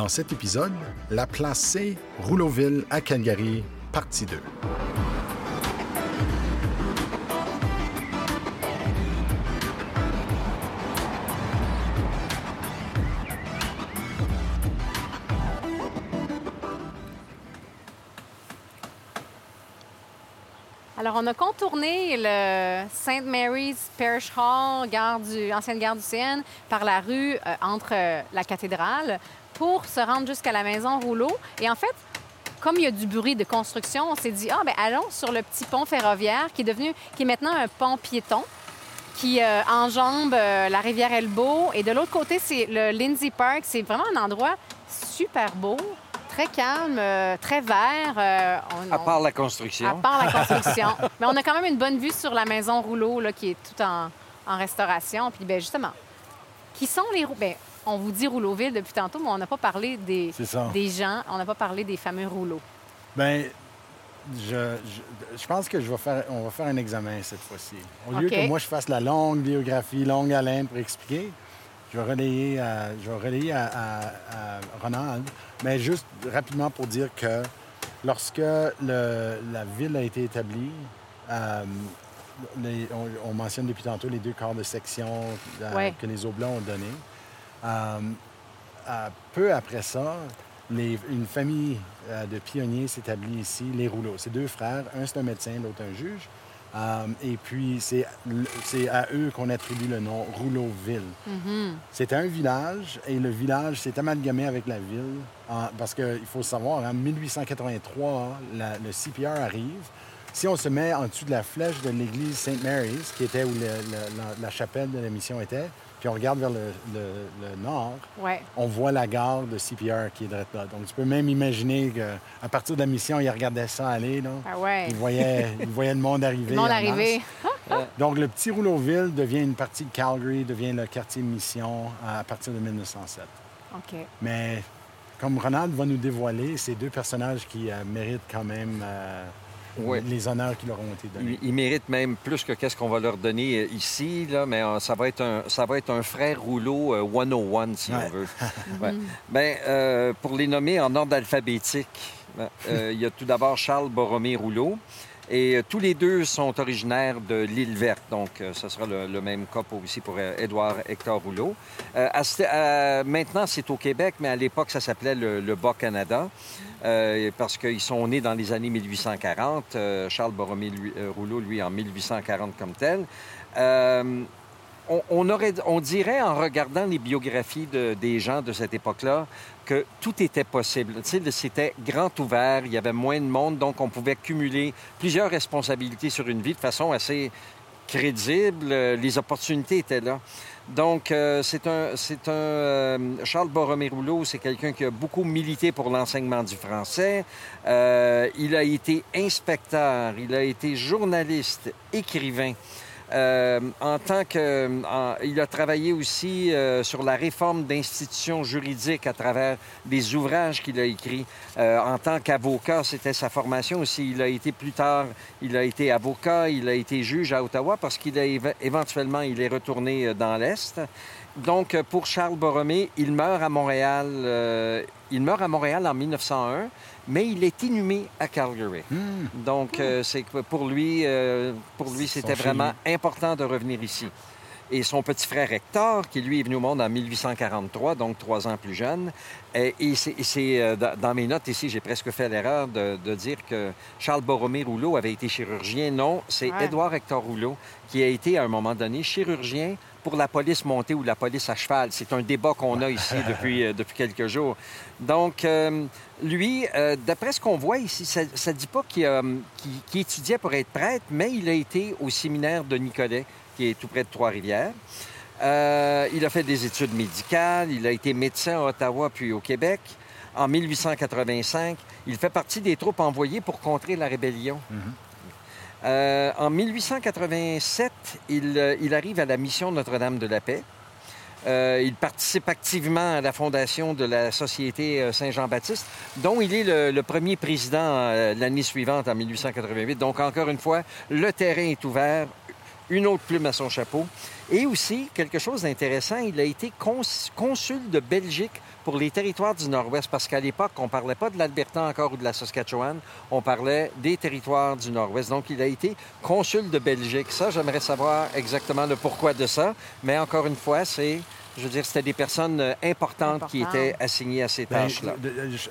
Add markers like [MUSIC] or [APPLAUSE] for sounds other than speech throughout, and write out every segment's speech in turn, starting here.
Dans cet épisode, la place C, Rouleauville à Calgary, partie 2. Alors, on a contourné le St. Mary's Parish Hall, gare du, ancienne gare du CN, par la rue euh, entre euh, la cathédrale pour se rendre jusqu'à la maison Rouleau. Et en fait, comme il y a du bruit de construction, on s'est dit, ah, ben allons sur le petit pont ferroviaire qui est devenu, qui est maintenant un pont piéton qui euh, enjambe euh, la rivière Elbow. Et de l'autre côté, c'est le Lindsay Park. C'est vraiment un endroit super beau, très calme, euh, très vert. on- À on- part la à construction. part la [LAUGHS] construction. Mais on a quand même une bonne vue sur la maison Rouleau, là, qui est tout en, en restauration. Puis, ben justement, qui sont les ben, on vous dit Rouleauville depuis tantôt, mais on n'a pas parlé des, gens, on n'a pas parlé des fameux rouleaux. Ben, je, je, je pense que je vais faire, on va faire un examen cette fois-ci. Au lieu que moi je fasse la longue biographie, longue haleine pour expliquer, je vais relayer à, je vais relayer à, à- à Ronald, mais juste rapidement pour dire que lorsque le- la ville a été établie, euh, les- on, on mentionne depuis tantôt les deux corps de section euh, Ouais. que les Oblats ont donnés. Euh, euh, peu après ça, les- une famille euh, de pionniers s'établit ici, les Rouleaux. C'est deux frères, un c'est un médecin, l'autre un juge. Euh, et puis c'est à eux qu'on attribue le nom Rouleauville. C'était un village et le village s'est amalgamé avec la ville en- parce qu'il faut savoir, en 1883, la- le CPR arrive. Si on se met en dessous de la flèche de l'église St. Mary's, qui était où le- le- la, la chapelle de la mission était, puis on regarde vers le, le- le nord, Ouais. on voit la gare de CPR qui est là. Donc, tu peux même imaginer qu'à partir de la mission, ils regardaient ça aller. Là. Ah ouais. Ils, voyaient, [LAUGHS] ils voyaient le monde arriver. Le monde arrivé. masse. [LAUGHS] Donc, le petit Rouleauville devient une partie de Calgary, devient le quartier mission à partir de 1907. OK. Mais comme Ronald va nous dévoiler, c'est deux personnages qui euh, méritent quand même euh, Ouais. les honneurs qui leur ont été donnés. Ils, ils méritent même plus que qu'est-ce qu'on va leur donner euh, ici, là, mais euh, ça va être un, ça va être un frère rouleau euh, 101, si Ouais. on veut. [LAUGHS] Ouais. Ben, euh, pour les nommer en ordre alphabétique, ben, euh, il y a tout d'abord Charles Borromé Rouleau. Et euh, tous les deux sont originaires de l'île verte, donc euh, ce sera le, même cas pour, aussi pour euh, Édouard Hector Rouleau. Maintenant, c'est au Québec, mais à l'époque, ça s'appelait le, Bas-Canada, parce qu'ils sont nés dans les années 1840. euh, Charles Borromé lui- Rouleau, lui, en 1840 comme tel. On, dirait, en regardant les biographies de- des gens de cette époque-là, que tout était possible. C'était grand ouvert, il y avait moins de monde, donc on pouvait cumuler plusieurs responsabilités sur une vie de façon assez crédible. Les opportunités étaient là. Donc, euh, c'est un, euh, Charles Borromé c'est quelqu'un qui a beaucoup milité pour l'enseignement du français. Euh, il a été inspecteur, il a été journaliste, écrivain. Euh, en tant que, en- il a travaillé aussi euh, sur la réforme d'institutions juridiques à travers des ouvrages qu'il a écrits. Euh, en tant qu'avocat, c'était sa formation aussi. Il a été plus tard, il a été avocat, il a été juge à Ottawa parce qu'il a éve- éventuellement, il est retourné euh, dans l'est. Donc, euh, pour Charles Borromé, il meurt à Montréal. euh, il meurt à Montréal en 1901, mais il est inhumé à Calgary. Hmm. Donc, euh, c'est pour lui, euh, pour lui, Son c'était vraiment important de revenir ici. Et son petit frère Hector, qui lui est venu au monde en 1843, donc trois ans plus jeune. Et, et c'est, euh, dans mes notes ici, j'ai presque fait l'erreur de, de dire que Charles Borromé Rouleau avait été chirurgien. Non, c'est Ouais. Édouard Hector Rouleau qui a été à un moment donné chirurgien pour la police montée ou la police à cheval. C'est un débat qu'on a ici [LAUGHS] depuis, euh, depuis quelques jours. Donc, euh, lui, euh, d'après ce qu'on voit ici, ça ne dit pas qu'il étudiait pour être prêtre, mais il a été au séminaire de Nicolet, qui est tout près de Trois-Rivières. Euh, il a fait des études médicales, il a été médecin à Ottawa puis au Québec. En 1885, il fait partie des troupes envoyées pour contrer la rébellion. Euh, en 1887, il, euh, il arrive à la mission Notre-Dame de la Paix. Euh, il participe activement à la fondation de la Société Saint-Jean-Baptiste, dont il est le, le premier président l'année suivante, en 1888. Donc, encore une fois, le terrain est ouvert. Une autre plume à son chapeau. Et aussi, quelque chose d'intéressant, il a été consul de Belgique pour les territoires du Nord-Ouest, parce qu'à l'époque, on ne parlait pas de l'Alberta encore ou de la Saskatchewan, on parlait des territoires du Nord-Ouest. Donc, il a été consul de Belgique. Ça, j'aimerais savoir exactement le pourquoi de ça, mais encore une fois, c'est je veux dire, c'était des personnes importantes qui étaient assignées à ces ben, tâches-là.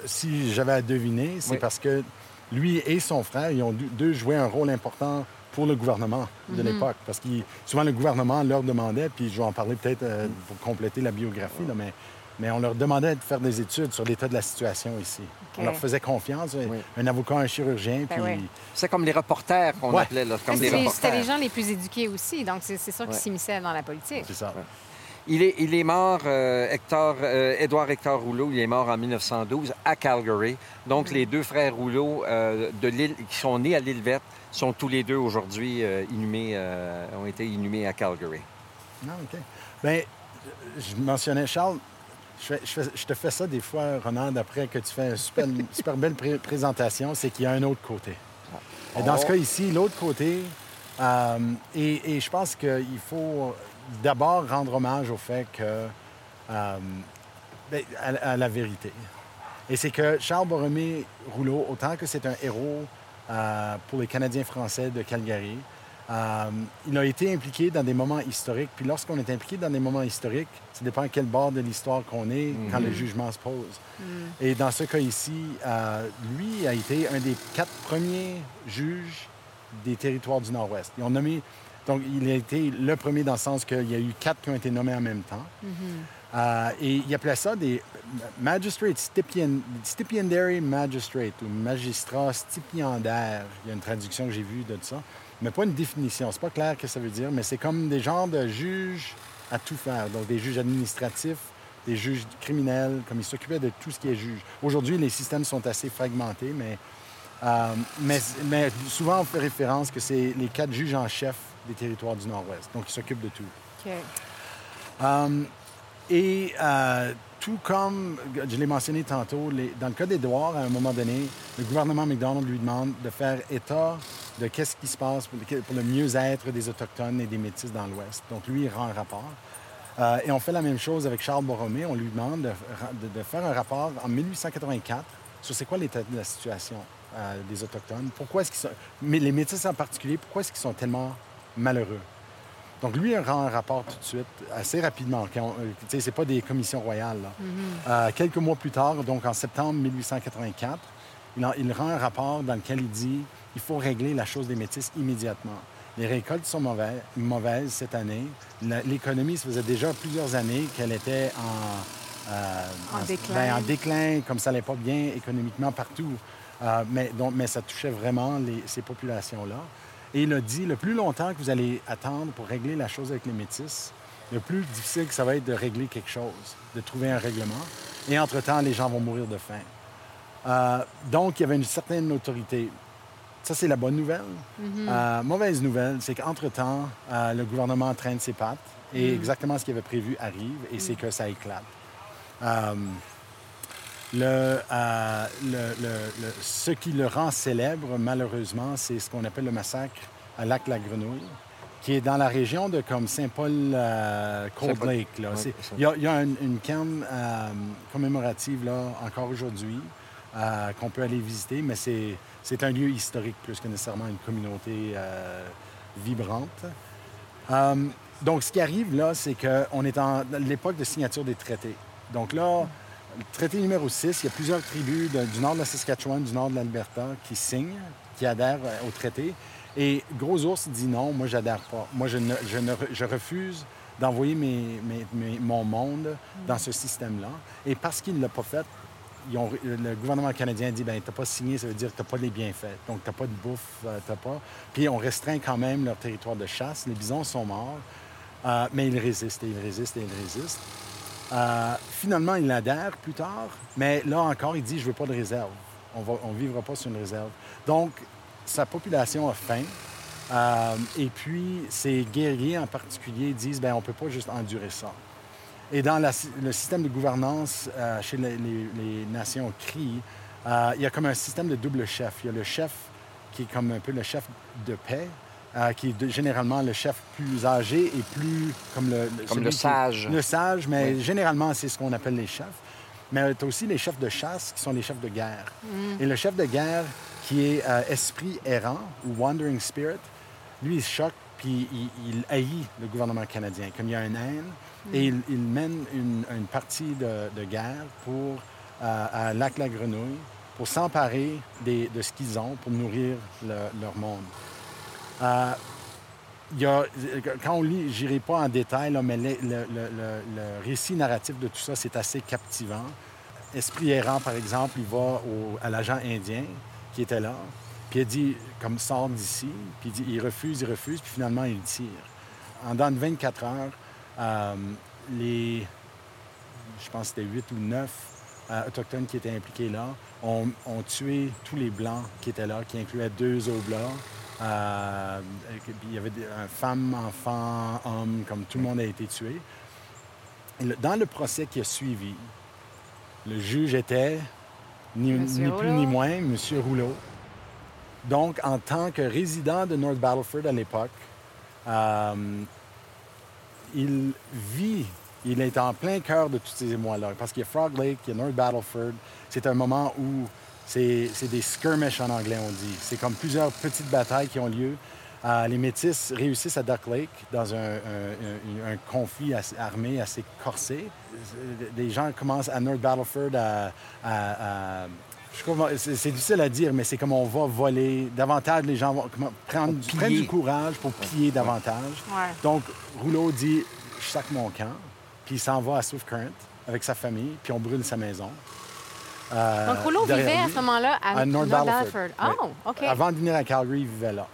si j'avais à deviner, c'est parce que lui et son frère, ils ont deux joué un rôle important pour le gouvernement de mhm. l'époque. Parce que souvent, le gouvernement leur demandait, puis je vais en parler peut-être euh, pour compléter la biographie, mais, mais on leur demandait de faire des études sur l'état de la situation ici. On leur faisait confiance. Un avocat, un chirurgien, ben puis... C'est comme les reporters qu'on appelait, là, comme C'était les gens les plus éduqués aussi, donc c'est sûr qu'ils s'immisçaient dans la politique. C'est ça. Il est, il est mort, euh, Hector, euh, Édouard Hector Rouleau, il est mort en 1912 à Calgary. Donc, les deux frères Rouleau euh, de l'île, qui sont nés à l'île verte sont tous les deux aujourd'hui inhumés, ont été inhumés à Calgary. Ah, OK. Bien, je mentionnais Charles. Je, je, te fais ça des fois, Ronan, après que tu fais une super, [LAUGHS] super belle présentation, c'est qu'il y a un autre côté. Et dans ce oh. cas ici, l'autre côté, et, et, je pense qu'il faut d'abord rendre hommage au fait que. Euh, ben, à, la vérité. Et c'est que Charles Borromé Rouleau, autant que c'est un héros euh, pour les Canadiens français de Calgary, euh, il a été impliqué dans des moments historiques. Puis lorsqu'on est impliqué dans des moments historiques, ça dépend à quel bord de l'histoire qu'on est quand le mhm. jugement se pose. Mhm. Et dans ce cas ici, lui a été un des quatre premiers juges des territoires du Nord-Ouest. Ils ont nommé donc, il a été le premier dans le sens qu'il y a eu quatre qui ont été nommés en même temps. Mm-hmm. Euh, et il appelait ça des magistrate stipendiary magistrate ou magistrat stipendiaire. Il y a une traduction que j'ai vue de ça, mais pas une définition. C'est pas clair ce que ça veut dire, mais c'est comme des genres de juges à tout faire. Donc, des juges administratifs, des juges criminels, comme ils s'occupaient de tout ce qui est juge. Aujourd'hui, les systèmes sont assez fragmentés, mais, euh, mais, mais souvent on fait référence que c'est les quatre juges en chef des territoires du Nord-Ouest. Donc, il s'occupe de tout. OK. Um, et euh, tout comme, je l'ai mentionné tantôt, dans le cas d'Édouard, à un moment donné, le gouvernement McDonald lui demande de faire état de qu'est-ce qui se passe pour, le mieux-être des Autochtones et des Métis dans l'Ouest. Donc, lui, il rend un rapport. Euh, et on fait la même chose avec Charles Borromé. On lui demande de, faire un rapport en 1884 sur c'est quoi l'état de la situation euh, des Autochtones. Pourquoi est-ce qu'ils sont... Mais les Métis en particulier, pourquoi est-ce qu'ils sont tellement malheureux? Donc, lui, il rend un rapport tout de suite, assez rapidement. Ce n'est c'est pas des commissions royales. Mm-hmm. Euh, quelques mois plus tard, donc en septembre 1884, il, rend un rapport dans lequel il dit il faut régler la chose des métis immédiatement. Les récoltes sont mauvaises, mauvaises cette année. L'économie, ça faisait déjà plusieurs années qu'elle était en, euh, ben, en, déclin. comme ça n'allait pas bien économiquement partout. Euh, mais, donc, mais ça touchait vraiment ces populations-là. Et il a dit, le plus longtemps que vous allez attendre pour régler la chose avec les métis, le plus difficile que ça va être de régler quelque chose, de trouver un règlement. Et entre-temps, les gens vont mourir de faim. Euh, donc, il y avait une certaine autorité. Ça, c'est la bonne nouvelle. Mm-hmm. Euh, mauvaise nouvelle, c'est qu'entre-temps, euh, le gouvernement traîne ses pattes et mm. exactement ce qu'il avait prévu arrive et c'est mm. que ça éclate. Euh, le, ce qui le rend célèbre, malheureusement, c'est ce qu'on appelle le massacre à Lac-la-Grenouille, qui est dans la région de comme Saint-Paul-Cold euh, Lake. il, y a, une, une euh, commémorative là, encore aujourd'hui qu'on peut aller visiter, mais c'est un lieu historique plus que nécessairement une communauté vibrante. donc, ce qui arrive là, c'est qu'on est en l'époque de signature des traités. Donc là, traité numéro 6, il y a plusieurs tribus du nord de la Saskatchewan, du nord de l'Alberta qui signent, qui adhèrent euh, au traité. Et Gros Ours dit non, moi, j'adhère pas. Moi, je, refuse d'envoyer mon monde dans ce système-là. Et parce qu'il ne l'a pas fait, le gouvernement canadien dit ben t'as pas signé, ça veut dire que t'as pas les bienfaits. Donc t'as pas de bouffe, euh, t'as pas. Puis on restreint quand même leur territoire de chasse. Les bisons sont morts, euh, mais ils résistent et ils résistent et ils résistent. Euh, finalement, il adhère plus tard, mais là encore, il dit, je veux pas de réserve. On ne vivra pas sur une réserve. Donc, sa population a faim. Euh, et puis, ses guerriers en particulier disent, ben on peut pas juste endurer ça. Et dans le système de gouvernance euh, chez les, nations CRI, il y a comme un système de double chef. Il y a le chef qui est comme un peu le chef de paix, euh, qui est de- généralement le chef plus âgé et plus comme le, Comme qui- sage. le sage, mais Oui. généralement, c'est ce qu'on appelle les chefs. Mais tu as aussi les chefs de chasse qui sont les chefs de guerre. Et le chef de guerre qui est euh, esprit errant ou wandering spirit, lui, il choque puis il, il haït le gouvernement canadien. Comme il y a une haine, et il, il mène une, une partie de, de guerre pour, euh, à Lac-la-Grenouille pour s'emparer de ce qu'ils ont pour nourrir le- leur monde. Euh, y a- quand on lit, je n'irai pas en détail, mais le, récit narratif de tout ça, c'est assez captivant. Esprit errant, par exemple, il va à l'agent indien qui était là, puis il dit, comme sort d'ici, puis il, dit, il refuse, il refuse, puis finalement, il tire. En dans de 24 heures, euh, les, je pense que c'était 8 ou 9 euh, autochtones qui étaient impliqués là, ont, ont tué tous les Blancs qui étaient là, qui incluaient deux Oblats. Euh, il y avait des, un femme, enfant, homme, comme tout le monde a été tué. Et le- dans le procès qui a suivi, le juge était ni, plus ni moins M. Rouleau. Donc, en tant que résident de North Battleford à l'époque, euh, il vit, il est en plein cœur de tous ces émois-là. Parce qu'il y a Frog Lake, il y a North Battleford. C'est un moment où c'est des skirmishes en anglais, on dit. C'est comme plusieurs petites batailles qui ont lieu. Euh, les Métis réussissent à Duck Lake dans un, un- un- un conflit assez- armé assez corsé. Les gens commencent à North Battleford à... à- à- je sais pas comment- c'est difficile à dire, mais c'est comme on va voler. Davantage, les gens vont comment- prendre, prennent du courage pour piller davantage. Ouais. Donc, Rouleau dit Je sac mon camp, puis il s'en va à Swift Current avec sa famille, puis on brûle sa maison. Euh, Donc, Rouleau vivait à ce moment-là à, à North Battleford. Oh, Oui. OK. Avant de venir à Calgary, il vivait là.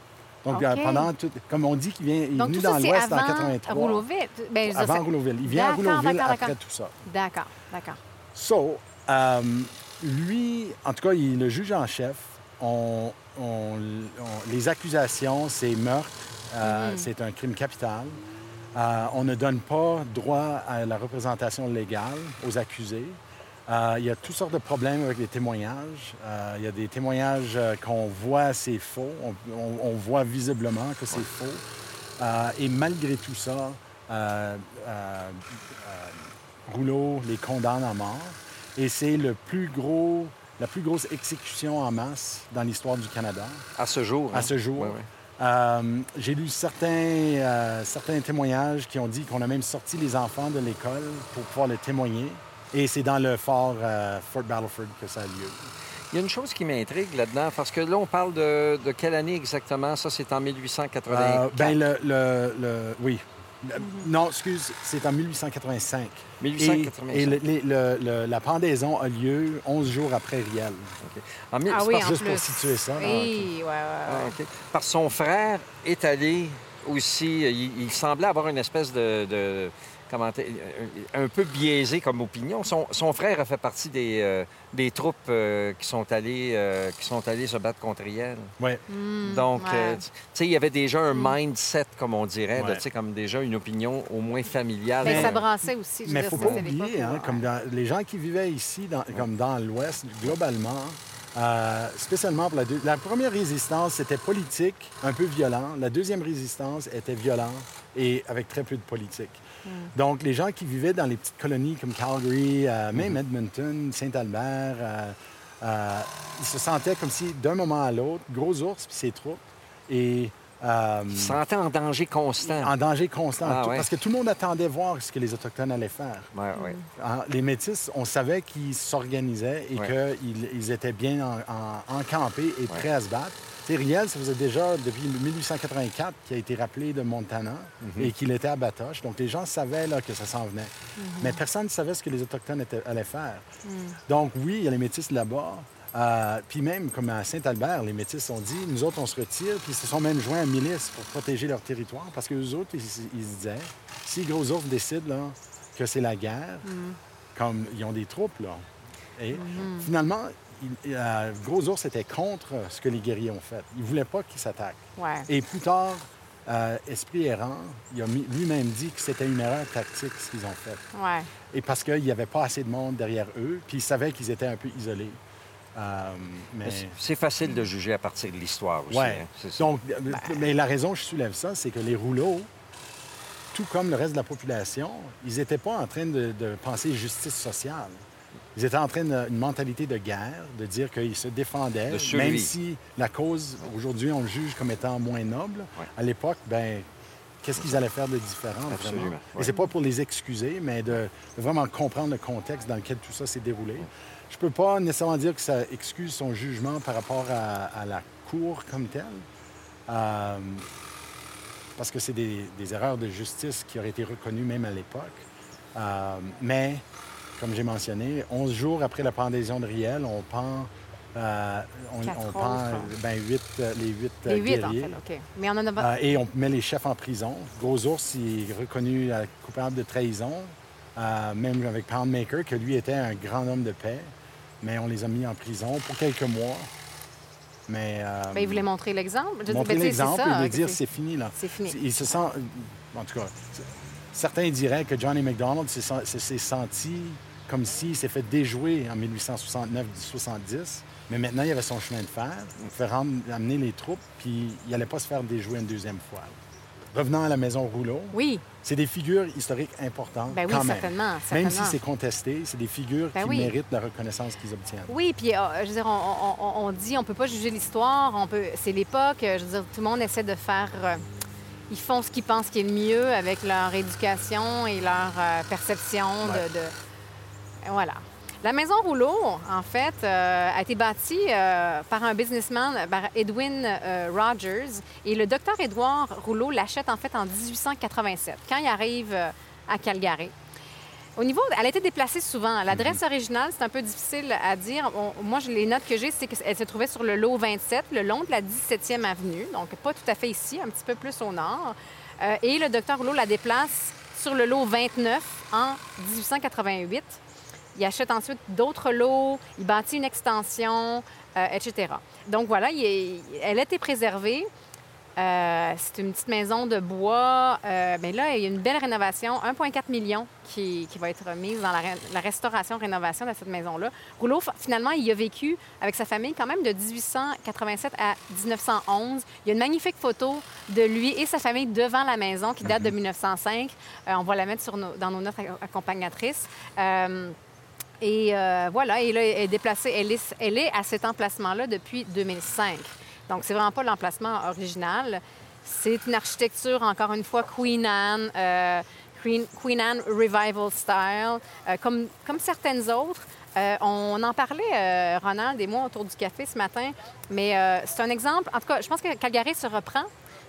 Donc, euh, pendant tout. Comme on dit qu'il vient, il est venu dans l'Ouest en avant 83. Rouleauville. Ça, Avant Rouleauville. Il vient à Rouleauville après tout ça. D'accord, d'accord. So, euh, lui, en tout cas, il est le juge en chef. On, on- on- les accusations, c'est meurtre, euh, Mhm. c'est un crime capital. Euh, on ne donne pas droit à la représentation légale aux accusés. Euh, il y a toutes sortes de problèmes avec les témoignages. Euh, il y a des témoignages euh, qu'on voit, c'est faux. On, on- on voit visiblement que c'est faux. Et malgré tout ça, Rouleau les condamne à mort. Et c'est le plus gros, la plus grosse exécution en masse dans l'histoire du Canada. À ce jour. À hein? ce jour. Ouais, ouais. Euh, J'ai lu certains, euh, certains témoignages qui ont dit qu'on a même sorti les enfants de l'école pour pouvoir le témoigner. Et c'est dans le fort euh, Fort Battleford que ça a lieu. Il y a une chose qui m'intrigue là-dedans, parce que là, on parle de, de quelle année exactement? Ça, c'est en 1884. Euh, ben le, le- le- oui. Non, excuse, c'est en 1885. Et, 1885. et le- les- le- le- la pendaison a lieu 11 jours après Riel. En Ah c'est oui, en juste plus. pour situer ça. Oui, ouais, ouais, Ah, ouais. OK. Parce que son frère est allé aussi. Il, il semblait avoir une espèce de. de- comment dire, un, un peu biaisé comme opinion. Son, son frère a fait partie des, euh, des troupes euh, qui, sont allées, euh, qui sont allées se battre contre Riel. Ouais. Hmm, Donc, ouais. euh, tu sais, il y avait déjà un mindset, comme on dirait, là, Ouais. tu sais, comme déjà une opinion au moins familiale. Mais- ça brassait aussi. je Mais il faut ça, pas oublier, hein, comme dans- les gens qui vivaient ici, dans- comme dans l'Ouest, globalement, euh, spécialement pour la, deux- la première résistance, c'était politique, un peu violent. La deuxième résistance était violente et avec très peu de politique. Donc, les gens qui vivaient dans les petites colonies comme Calgary, euh, même Edmonton, Saint-Albert, euh, euh, ils se sentaient comme si, d'un moment à l'autre, gros ours puis ses troupes, et euh, Il se sentait en danger constant. en danger constant. Ah, Tout- ouais. Parce que tout le monde attendait voir ce que les Autochtones allaient faire. Ouais, ouais. Hein, Les Métis, on savait qu'ils s'organisaient et Ouais. qu'ils ils étaient bien en- en- encampés et prêts à se battre. Riel, ça faisait déjà depuis 1884 qu'il a été rappelé de Montana Mhm. et qu'il était à Batoche. Donc les gens savaient là, que ça s'en venait. Mais personne ne savait ce que les Autochtones étaient- allaient faire. Donc oui, il y a les Métis là-bas. Euh, puis même, comme à Saint-Albert, les Métis ont dit, nous autres, on se retire, puis ils se sont même joints à milice pour protéger leur territoire, parce que les autres, ils, ils se disaient, si les gros ours décident là, que c'est la guerre, comme ils ont des troupes, là, et finalement, il- euh, Gros Ours était contre ce que les guerriers ont fait. Il ne voulait pas qu'ils s'attaquent. Ouais. Et plus tard, euh, Esprit Errant, il a lui-même dit que c'était une erreur tactique ce qu'ils ont fait. Ouais. Et parce qu'il n'y avait pas assez de monde derrière eux, puis ils savaient qu'ils étaient un peu isolés. Euh, mais... C'est facile de juger à partir de l'histoire aussi. Hein. Donc, euh, mais la raison que je soulève ça, c'est que les rouleaux, tout comme le reste de la population, ils n'étaient pas en train de, de penser justice sociale. Ils étaient en train d'une mentalité de guerre, de dire qu'ils se défendaient, même si la cause, aujourd'hui, on le juge comme étant moins noble. Ouais. À l'époque, ben qu'est-ce qu'ils allaient faire de différent, Absolument, vraiment? ouais. Et c'est pas pour les excuser, mais de, de vraiment comprendre le contexte dans lequel tout ça s'est déroulé. Je peux pas nécessairement dire que ça excuse son jugement par rapport à, à la Cour comme telle. Euh, parce que c'est des, des erreurs de justice qui auraient été reconnues même à l'époque. Euh, mais, comme j'ai mentionné, 11 jours après la pendaison de Riel, on pend, euh, on, pend ben, huit, euh, les huit euh, Les huit, en guerriers. fait, OK. Mais on en a... Euh, et on met les chefs en prison. Gros Ours, il est reconnu euh, coupable de trahison, euh, même avec Poundmaker, que lui était un grand homme de paix. Mais on les a mis en prison pour quelques mois. Mais. euh, Ben, il voulait montrer l'exemple. Montrer ben, l'exemple et de dire c'est- fini, là. C'est fini. Il se sent. En tout cas, certains diraient que Johnny McDonald s'est senti comme s'il s'est fait déjouer en 1869-70, mais maintenant il avait son chemin de fer, il rendre- amener les troupes, puis il n'allait pas se faire déjouer une deuxième fois. Revenant à la maison Rouleau, Oui, c'est des figures historiques importantes. ben oui, quand même. certainement, Même si c'est contesté, c'est des figures Ben qui oui. méritent la reconnaissance qu'ils obtiennent. Oui, puis euh, je veux dire, on, on- on- dit on peut pas juger l'histoire, on peut, c'est l'époque. Je veux dire, tout le monde essaie de faire. euh, ils font ce qu'ils pensent qui est le mieux avec leur éducation et leur euh, perception Ouais. de, de- Voilà. La maison Rouleau, en fait, euh, a été bâtie euh, par un businessman, par Edwin euh, Rogers, et le docteur Édouard Rouleau l'achète en fait en 1887, quand il arrive à Calgary. Au niveau, elle a été déplacée souvent. L'adresse originale, c'est un peu difficile à dire. On- moi, les notes que j'ai, c'est qu'elle se trouvait sur le lot 27, le long de la 17e avenue, donc pas tout à fait ici, un petit peu plus au nord. Et le docteur Rouleau la déplace sur le lot 29 en 1888. Il achète ensuite d'autres lots, il bâtit une extension, euh, etc. Donc voilà, il est- elle a été préservée. Euh, c'est une petite maison de bois. Euh, mais là, il y a une belle rénovation, 1,4 million qui, qui va être mise dans la, ré- la restauration-rénovation de cette maison-là. Rouleau, finalement, il a vécu avec sa famille quand même de 1887 à 1911. Il y a une magnifique photo de lui et sa famille devant la maison qui date de 1905. Euh, on va la mettre sur nos- dans nos notes ac- accompagnatrices. Et euh, voilà, elle est déplacée. Elle est, à cet emplacement-là depuis 2005. Donc, c'est vraiment pas l'emplacement original. C'est une architecture, encore une fois, Queen Anne, euh, Queen, Anne Revival Style, euh, comme, certaines autres. On en parlait, Ronald et moi, autour du café ce matin, mais c'est un exemple. En tout cas, je pense que Calgary se reprend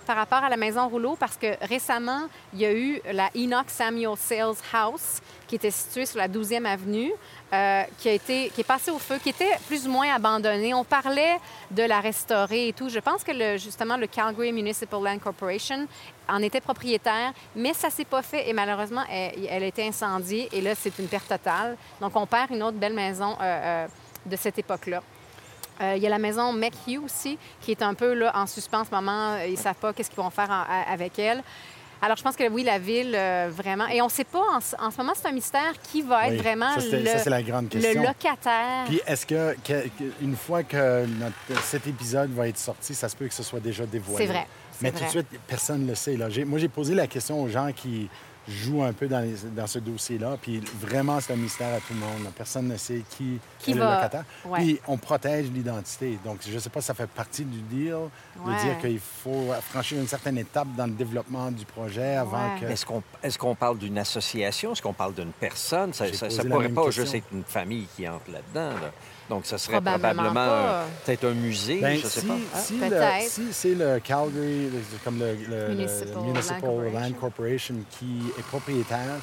par rapport à la maison Rouleau parce que récemment, il y a eu la Enoch Samuel Sales House qui était située sur la 12e avenue, euh, qui, a été, qui est passée au feu, qui était plus ou moins abandonnée. On parlait de la restaurer et tout. Je pense que justement le Calgary Municipal Land Corporation en était propriétaire, mais ça s'est pas fait et malheureusement, elle, elle a été incendiée et là, c'est une perte totale. Donc, on perd une autre belle maison euh, euh, de cette époque-là. Euh, il y a la maison McHugh aussi, qui est un peu là, en suspens en ce moment. Ils ne savent pas qu'est-ce qu'ils vont faire en- à- avec elle. Alors, je pense que oui, la ville, euh, vraiment. Et on ne sait pas, en, ce- en ce moment, c'est un mystère qui va être Oui, vraiment ça, le, ça, c'est la grande le question. locataire. Puis est-ce que, une fois que notre- cet épisode va être sorti, ça se peut que ce soit déjà dévoilé? C'est vrai. Mais tout de suite, personne ne le sait. Là. Moi, j'ai posé la question aux gens qui jouent un peu dans, les- dans ce dossier-là. Puis vraiment, c'est un mystère à tout le monde. Personne ne sait qui, Qui est le locataire. ouais. Puis on protège l'identité. Donc, je ne sais pas si ça fait partie du deal Ouais. de dire qu'il faut franchir une certaine étape dans le développement du projet avant Ouais. que... Est-ce qu'on est qu'on parle d'une association? Est-ce qu'on parle d'une personne? Ça ne pourrait pas question. juste être une famille qui entre là-dedans. là. Donc, ça serait Probablement peut-être un musée, Ben, je sais si, pas. si, Ah, le- si c'est le Calgary, comme le, le- le Municipal Municipal Land Land, Corporation. Qui est propriétaire,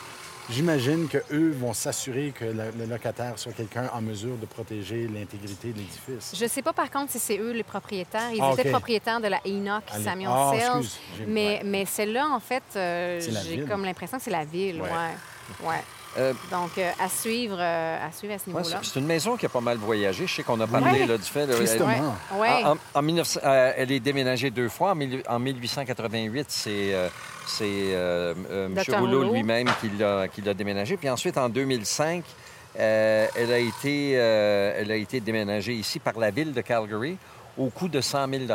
j'imagine qu'eux vont s'assurer que le, le locataire soit quelqu'un en mesure de protéger l'intégrité de l'édifice. Je ne sais pas, par contre, si c'est eux les propriétaires. Ils Ah, étaient propriétaires de la Enoch Allez. Samuel Ah, Sales. excuse, j'ai- Mais, ouais. mais celle-là, en fait, euh, j'ai comme l'impression que c'est la ville. Ouais. Ouais. ouais. Euh, Donc, euh, à, suivre, euh, à suivre à ce niveau-là. c'est c'est une maison qui a pas mal voyagé. Je sais qu'on a parlé là, du fait. Tristement. elle- Ouais. En, en- en 1900, euh, elle est déménagée deux fois. En, mille- en 1888, c'est euh, euh, euh, M. Rouleau lui-même qui l'a qui l'a déménagé. Puis ensuite, en 2005, Euh, elle, a été, euh, elle a été déménagée ici par la ville de Calgary au coût de 100 000 Ouais.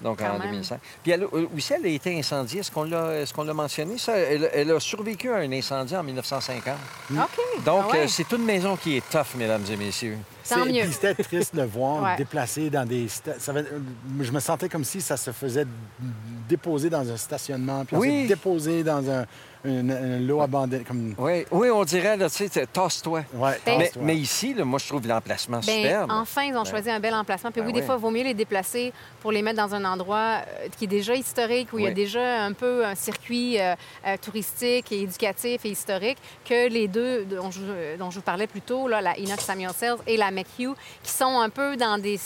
donc Quand en même. 2005. Puis elle, a- euh, aussi, elle a été incendiée. Est-ce qu'on l'a, est-ce qu'on l'a mentionné, ça? Elle, elle a survécu à un incendie en 1950. OK. Donc, Ah ouais. euh, c'est une maison qui est tough, mesdames et messieurs. Tant C'est- mieux. puis C'était triste de le voir Ouais. déplacé dans des... sta- ça va- Je me sentais comme si ça se faisait déposer dans un stationnement, puis Oui. déposer dans un, un- un lot abandonné. Comme... Oui, oui on dirait, là, tu sais, tasse-toi. Ouais, Ben- Mais, tasse-toi. mais ici, là, moi, je trouve l'emplacement Ben, superbe. enfin, ils ont choisi un bel emplacement. Puis Ben oui, des oui. fois, il vaut mieux les déplacer pour les mettre dans un endroit euh, qui est déjà historique, où il y a déjà un peu un circuit euh, euh, touristique et éducatif et historique, que les deux dont je, dont je vous parlais plus tôt, là, la Enoch Samuel Sells et la McHugh, qui sont un peu dans des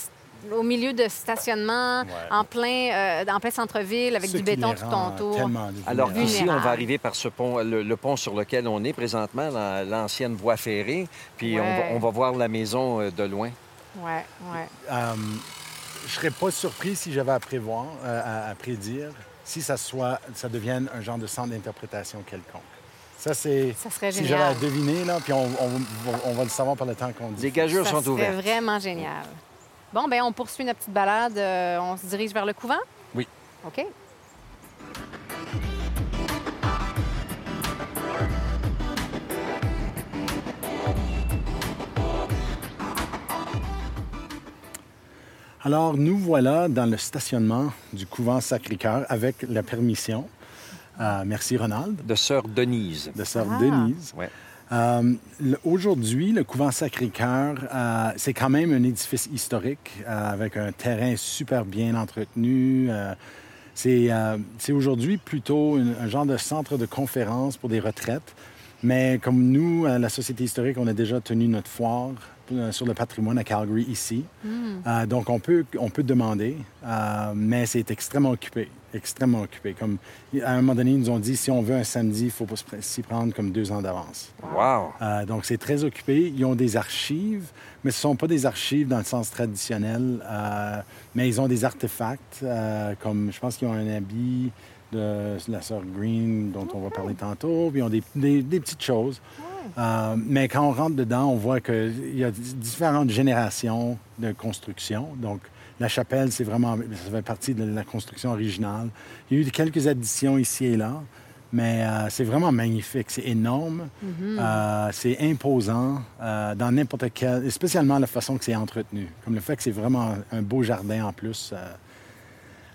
au milieu de stationnement, Ouais. en plein, euh, en plein centre-ville, avec Ce du béton tout autour. Alors ici, on va arriver par ce pont, le, le pont sur lequel on est présentement, la- l'ancienne voie ferrée, puis on, va, Ouais. on va voir la maison euh, de loin. Ouais, ouais. Euh, je serais pas surpris si j'avais à prévoir, euh, à, à prédire, si ça soit, ça devienne un genre de centre d'interprétation quelconque. Ça, c'est... Ça serait Si j'avais à génial. deviner, là, puis on, on- on va le savoir par le temps qu'on dit. Les gageures Ça sont serait ouvertes. vraiment génial. Bon, ben on poursuit notre petite balade. Euh, on se dirige vers le couvent? Oui. OK. Alors, nous voilà dans le stationnement du couvent Sacré-Cœur avec la permission. euh, merci, Ronald, De sœur Denise. de sœur Ah. Denise. Ouais. Euh, Aujourd'hui, le couvent Sacré-Cœur, euh, c'est quand même un édifice historique euh, avec un terrain super bien entretenu. c'est aujourd'hui plutôt un genre de centre de conférence pour des retraites. Mais comme nous, à la Société historique, on a déjà tenu notre foire sur le patrimoine à Calgary ici. Euh, donc, on peut, on peut demander, euh, mais c'est extrêmement occupé. Extrêmement occupé. Comme, à un moment donné, ils nous ont dit si on veut un samedi, il ne faut s'y prendre comme deux ans d'avance. Wow! Euh, donc, c'est très occupé. Ils ont des archives, mais ce ne sont pas des archives dans le sens traditionnel, euh, mais ils ont des artefacts, euh, comme je pense qu'ils ont un habit de la sœur Green, dont on va parler tantôt, puis ils ont des, des- des petites choses. Euh, mais quand on rentre dedans, on voit qu'il y a différentes générations de construction. Donc, la chapelle, c'est vraiment, ça fait partie de la construction originale. Il y a eu quelques additions ici et là, mais euh, c'est vraiment magnifique. C'est énorme. Euh, c'est imposant dans n'importe quel... Spécialement la façon que c'est entretenu. Comme le fait que c'est vraiment un beau jardin en plus.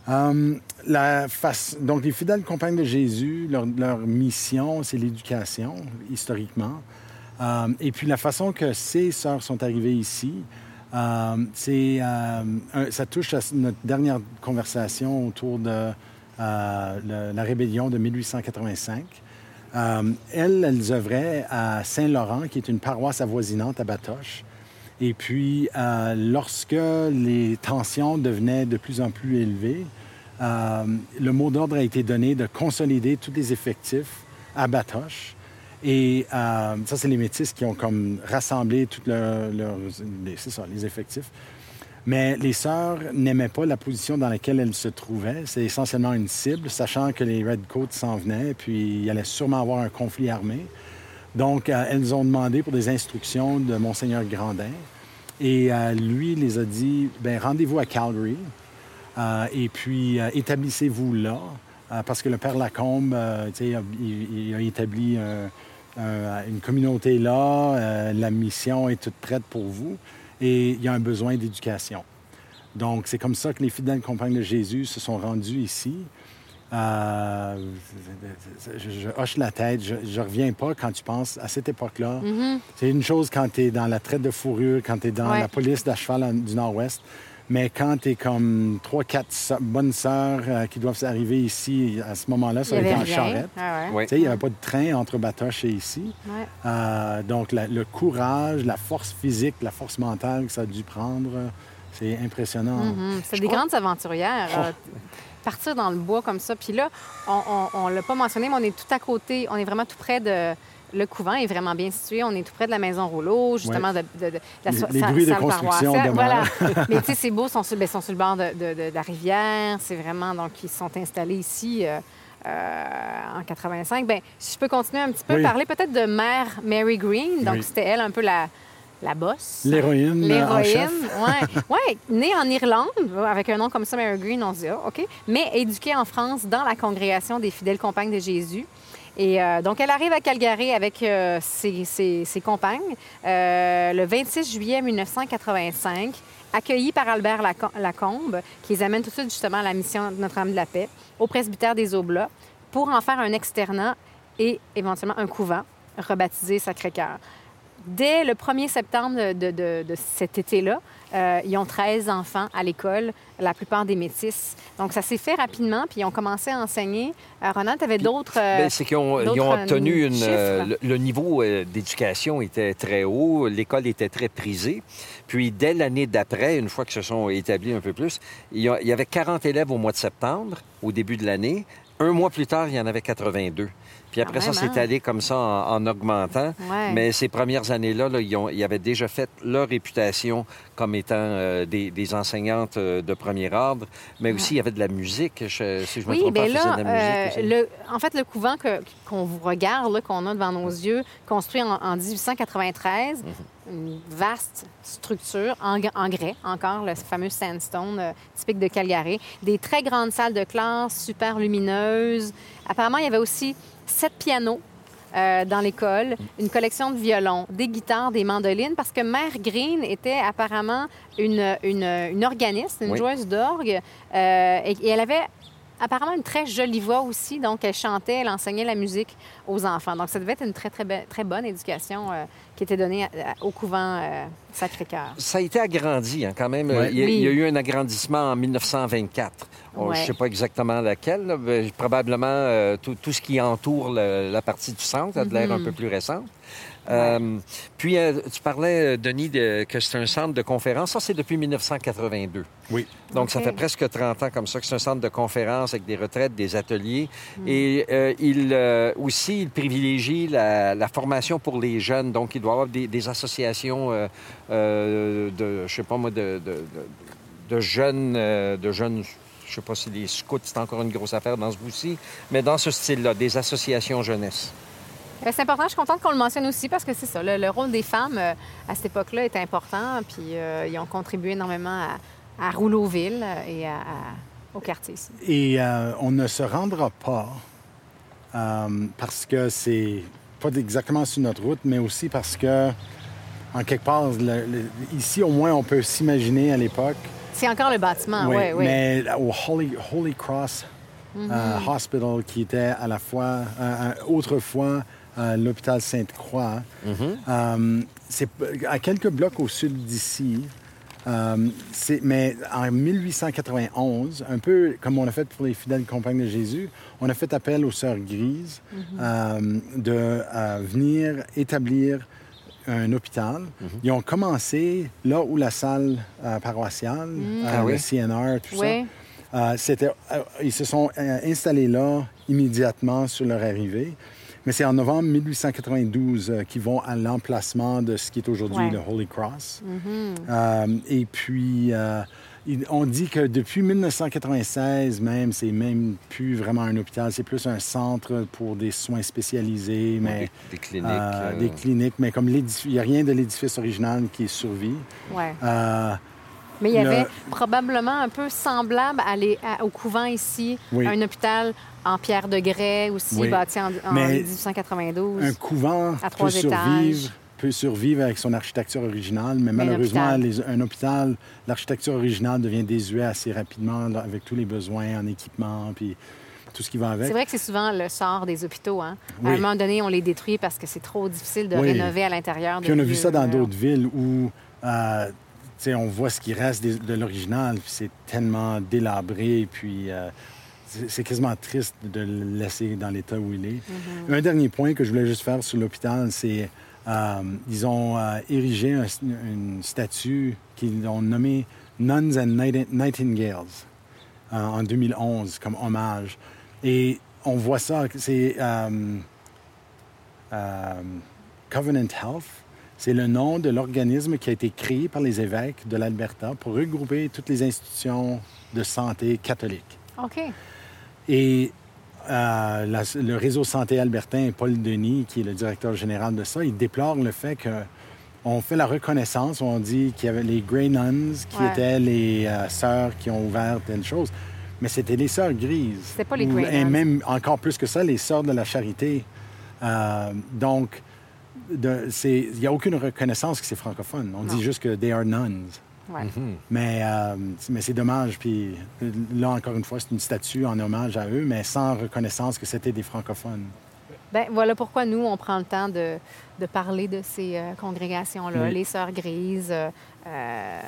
Euh. Donc, les fidèles compagnes de Jésus, leur, mission, c'est l'éducation, historiquement. Euh, et puis, la façon que ces sœurs sont arrivées ici, euh, c'est, ça touche à notre dernière conversation autour de la rébellion de 1885. Euh, elles, elles œuvraient à Saint-Laurent, qui est une paroisse avoisinante à Batoche. Et puis, euh, lorsque les tensions devenaient de plus en plus élevées, euh, le mot d'ordre a été donné de consolider tous les effectifs à Batoche. Et euh, ça, c'est les métis qui ont comme rassemblé tous leurs, les effectifs. Mais les sœurs n'aimaient pas la position dans laquelle elles se trouvaient. C'est essentiellement une cible, sachant que les Redcoats s'en venaient, puis il allait sûrement avoir un conflit armé. Donc, euh, elles ont demandé pour des instructions de Monseigneur Grandin. Et euh, lui les a dit, ben rendez-vous à Calgary euh, et puis établissez-vous là. parce que le Père Lacombe, il, a établi un- un- une communauté là. la mission est toute prête pour vous. Et il y a un besoin d'éducation. Donc, c'est comme ça que les fidèles compagnes de Jésus se sont rendus ici. Euh, je, je hoche la tête. Je ne reviens pas quand tu penses à cette époque-là. C'est une chose quand tu es dans la traite de fourrure, quand tu es dans Ouais. la police d'à cheval en- du Nord-Ouest. Mais quand tu es comme trois, quatre so- bonnes sœurs euh, qui doivent arriver ici, à ce moment-là, ça avait en charrette. Ah ouais. Oui. Tu sais, il n'y avait pas de train entre Batoche et ici. Ouais. Euh, donc, la- le courage, la force physique, la force mentale que ça a dû prendre, c'est impressionnant. Mhm. C'est Je des crois- grandes aventurières. Oh. Partir dans le bois comme ça. Puis là, on ne l'a pas mentionné, mais on est tout à côté. On est vraiment tout près de. Le couvent est vraiment bien situé. On est tout près de la maison Rouleau, justement, de, de- de la so- les bruits de construction. Voilà. [LAUGHS] mais tu sais, c'est beau, ils sont sur, ben, sont sur le bord de, de- de- de la rivière. C'est vraiment, donc, ils sont installés ici. euh, euh, en 85. Ben, si je peux continuer un petit peu, Oui. parler peut-être de mère Mary Green. Donc, Oui. c'était elle un peu la, la bosse. L'héroïne euh. L'héroïne, oui. Ouais, née en Irlande, avec un nom comme ça, Mary Green, on se dit, ah, OK. Mais éduquée en France dans la congrégation des fidèles compagnes de Jésus. Et euh, donc, elle arrive à Calgary avec euh, ses, ses- ses compagnes euh, le 26 juillet 1985, accueillie par Albert Laco- Lacombe, qui les amène tout de suite justement à la mission de Notre-Dame de la Paix, au presbytère des Oblats, pour en faire un externat et éventuellement un couvent rebaptisé Sacré-Cœur. Dès le 1er septembre de, de- de- de cet été-là, euh, ils ont 13 enfants à l'école, la plupart des métis. Donc, ça s'est fait rapidement, puis ils ont commencé à enseigner. Euh, Ronald, tu avais d'autres... euh, Ben, c'est qu'ils ont, ils ont d'autres, obtenu une. le, le niveau d'éducation était très haut, l'école était très prisée. Puis, dès l'année d'après, une fois que se sont établis un peu plus, il y, a- il y avait 40 élèves au mois de septembre, au début de l'année. Un mois plus tard, il y en avait 82. Puis après Quand ça, c'est hein? allé comme ça en, en augmentant. Ouais. Mais ces premières années-là, là, ils, ont- ils avaient déjà fait leur réputation comme étant euh, des, des enseignantes euh, de premier ordre. Mais aussi, il y avait de la musique. Je, si je me Oui, trompe pas, bien ils faisaient là, de la musique euh, le, en fait, le couvent que- qu'on vous regarde, là, qu'on a devant nos yeux, construit en, en 1893, une vaste structure en, grès, encore le fameux sandstone euh, typique de Calgary, des très grandes salles de classe super lumineuses. Apparemment, il y avait aussi sept pianos. euh, dans l'école, une collection de violons, des guitares, des mandolines, parce que Mère Green était apparemment une, une, une organiste, une Oui. joueuse d'orgue, euh, et, et elle avait apparemment une très jolie voix aussi. Donc, elle chantait, elle enseignait la musique aux enfants. Donc, ça devait être une très, très, be- très bonne éducation euh, qui était donnée à- à- au couvent euh, Sacré-Cœur. Ça a été agrandi hein, quand même. Ouais. Il, y a, Oui. il y a eu un agrandissement en 1924. Oh, Ouais. Je ne sais pas exactement laquelle. là, mais probablement euh, tout, tout ce qui entoure le- la partie du centre a de l'air un Mhm. peu plus récente. Euh, puis, euh, tu parlais, euh, Denis, de- que c'est un centre de conférence. Ça, c'est depuis 1982. Oui. Donc, ça fait presque 30 ans comme ça que c'est un centre de conférence avec des retraites, des ateliers. Mm. Et euh, il, euh, aussi, il privilégie la, la formation pour les jeunes. Donc, il doit y avoir des, des associations euh, euh, de, je sais pas moi, de, de, de- de jeunes, euh, de jeunes, je sais pas si les scouts, c'est encore une grosse affaire dans ce bout-ci, mais dans ce style-là, des associations jeunesse. Euh, C'est important, je suis contente qu'on le mentionne aussi parce que c'est ça, le, le rôle des femmes euh, à cette époque-là était important, puis euh, ils ont contribué énormément à, à Rouleauville et à- à- au quartier ici. Et euh, on ne se rendra pas parce que c'est pas exactement sur notre route, mais aussi parce que, en quelque part, le- le- ici, au moins, on peut s'imaginer à l'époque. C'est encore le bâtiment, Oui, oui, oui. Mais au Holy, Holy Cross euh, Hospital, qui était à la fois, euh, autrefois, euh, l'hôpital Sainte-Croix, euh, c'est à quelques blocs au sud d'ici. Euh, c'est- mais en 1891, un peu comme on a fait pour les fidèles compagnes de Jésus, on a fait appel aux sœurs grises euh, de euh, venir établir un hôpital. Ils ont commencé là où la salle euh, paroissiale, euh, Ah oui? le CNR, tout Oui. ça. Euh, c'était, euh, ils se sont euh, installés là immédiatement sur leur arrivée. Mais c'est en novembre 1892 euh, qu'ils vont à l'emplacement de ce qui est aujourd'hui Ouais. le Holy Cross. Euh, et puis, euh, on dit que depuis 1996 même, c'est même plus vraiment un hôpital, c'est plus un centre pour des soins spécialisés, mais Des, des cliniques. euh, euh, des cliniques. Mais comme il n'y a rien de l'édifice original qui survit. Ouais. Euh, Mais il y Le- avait probablement un peu semblable à les- à- au couvent ici, Oui. un hôpital en pierre de grès aussi, Oui. bâti en, en Mais 1892. un couvent À peut trois étages. survivre, peut survivre avec son architecture originale, mais Mais un malheureusement, les- un hôpital, l'architecture originale devient désuet assez rapidement là, avec tous les besoins en équipement, puis tout ce qui va avec. C'est vrai que c'est souvent le sort des hôpitaux. Hein? À un moment donné, on les détruit parce que c'est trop difficile de Oui. rénover à l'intérieur. Puis on a vu ça dans d'autres villes où euh, on voit ce qui reste de l'original, puis c'est tellement délabré, puis euh, c'est quasiment triste de le laisser dans l'état où il est. Mm-hmm. Un dernier point que je voulais juste faire sur l'hôpital, c'est euh, ils ont euh, érigé un- une statue qu'ils ont nommée Nuns and Night- Nightingales euh, en 2011 comme hommage. Et on voit ça, c'est Covenant Health. C'est le nom de l'organisme qui a été créé par les évêques de l'Alberta pour regrouper toutes les institutions de santé catholiques. OK. Et euh, la- le réseau santé albertain, Paul Denis, qui est le directeur général de ça, il déplore le fait que on fait la reconnaissance, on dit qu'il y avait les Grey Nuns, qui Ouais. étaient les euh, sœurs qui ont ouvert telle chose, mais c'était les sœurs grises. C'était pas les Grey Et même encore plus que ça, les sœurs de la charité. Euh, donc, il n'y a aucune reconnaissance que c'est francophone. On Non. dit juste que they are nuns. Ouais. Mais, euh, mais c'est dommage. Puis là, encore une fois, c'est une statue en hommage à eux, mais sans reconnaissance que c'était des francophones. Ben, voilà pourquoi nous, on prend le temps de, de parler de ces euh, congrégations-là, Oui. les Sœurs Grises, euh, euh,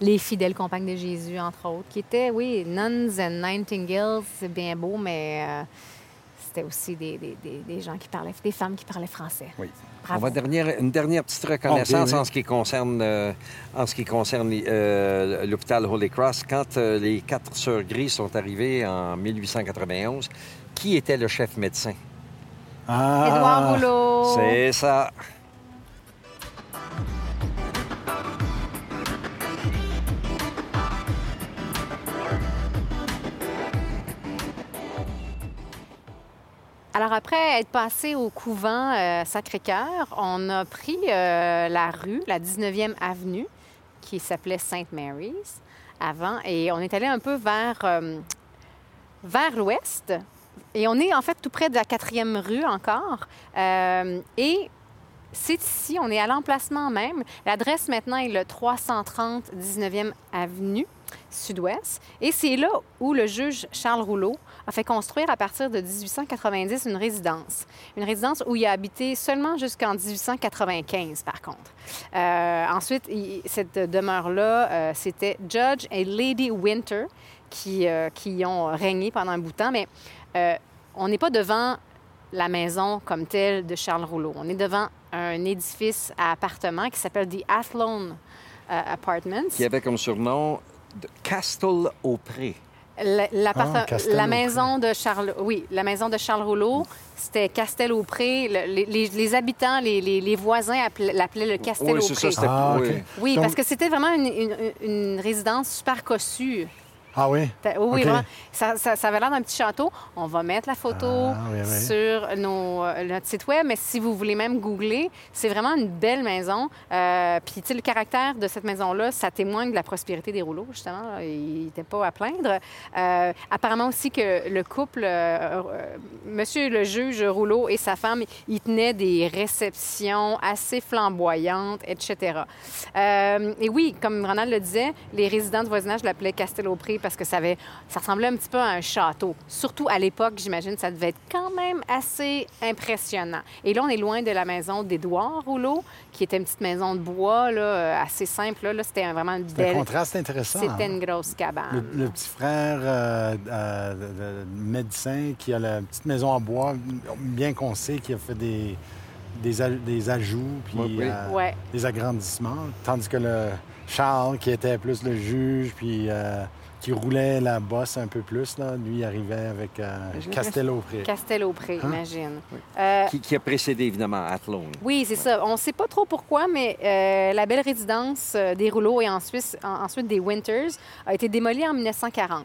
les fidèles compagnes de Jésus, entre autres, qui étaient, oui, nuns and nightingales, c'est bien beau, mais euh, c'était aussi des- des gens qui parlaient, des femmes qui parlaient français. Oui. On va dernière, une dernière petite reconnaissance oui. en ce qui concerne, euh, en ce qui concerne les- euh, l'hôpital Holy Cross. Quand euh, les quatre sœurs grises sont arrivées en 1891, qui était le chef médecin? Ah! Édouard Rouleau. C'est ça. Alors après être passé au couvent euh, Sacré-Cœur, on a pris euh, la rue, la 19e avenue, qui s'appelait Sainte Mary's avant, et on est allé un peu vers, euh, vers l'ouest. Et on est en fait tout près de la quatrième rue encore. Et c'est ici, on est à l'emplacement même. L'adresse maintenant est le 330 19e avenue sud-ouest. Et c'est là où le juge Charles Rouleau a fait construire à partir de 1890 une résidence. Une résidence où il a habité seulement jusqu'en 1895, par contre. Euh, ensuite, cette demeure-là, euh, c'était Judge et Lady Winter qui, euh, qui ont régné pendant un bout de temps. Mais euh, on n'est pas devant la maison comme telle de Charles Rouleau. On est devant un édifice à appartements qui s'appelle The Athlone Apartments. Qui avait comme surnom Castle au Pré. La, Ah, la maison de Charles, oui, la maison de Charles Rouleau, c'était Castel au Pré. Le- les, habitants, les, les- les voisins appelaient- l'appelaient le Castel Oui, au c'est Pré. ça, c'était Ah, oui. Oui, Donc- parce que c'était vraiment une, une- une résidence super cossue. Ah oui? Oui, oui, OK. vraiment. Ça, ça- ça avait l'air d'un petit château. On va mettre la photo Ah, oui, oui. sur nos, euh, notre site web, mais si vous voulez même googler, c'est vraiment une belle maison. Euh, Puis, tu sais, le caractère de cette maison-là, ça témoigne de la prospérité des rouleaux, justement. Il n'était pas à plaindre. Euh, apparemment aussi que le couple, euh, euh, monsieur le juge Rouleau et sa femme, ils tenaient des réceptions assez flamboyantes, etc. Et oui, comme Ronald le disait, les résidents de voisinage l'appelaient Castel-au-Pré parce que ça, avait, ça ressemblait un petit peu à un château. Surtout à l'époque, j'imagine, ça devait être quand même assez impressionnant. Et là, on est loin de la maison d'Édouard Rouleau, qui était une petite maison de bois, là, euh, assez simple. Là, Là, c'était vraiment une un belle... contraste intéressant. C'était hein? une grosse cabane. Le, le petit frère euh, euh, de- de- médecin qui a la petite maison en bois, bien qu'on sait, qui a fait des, des, des ajouts puis Oui, oui. euh, Ouais. des agrandissements. Tandis que le Charles, qui était plus le juge, puis euh, qui roulait la bosse un peu plus, là, lui arrivait avec euh, Castello-Pré. Castel-au-Pré, Hein? imagine. Euh, Qui, qui a précédé évidemment Athlone. Oui, c'est ça. On ne sait pas trop pourquoi, mais euh, la belle résidence euh, des Rouleaux et ensuite, en- ensuite des Winters a été démolie en 1940.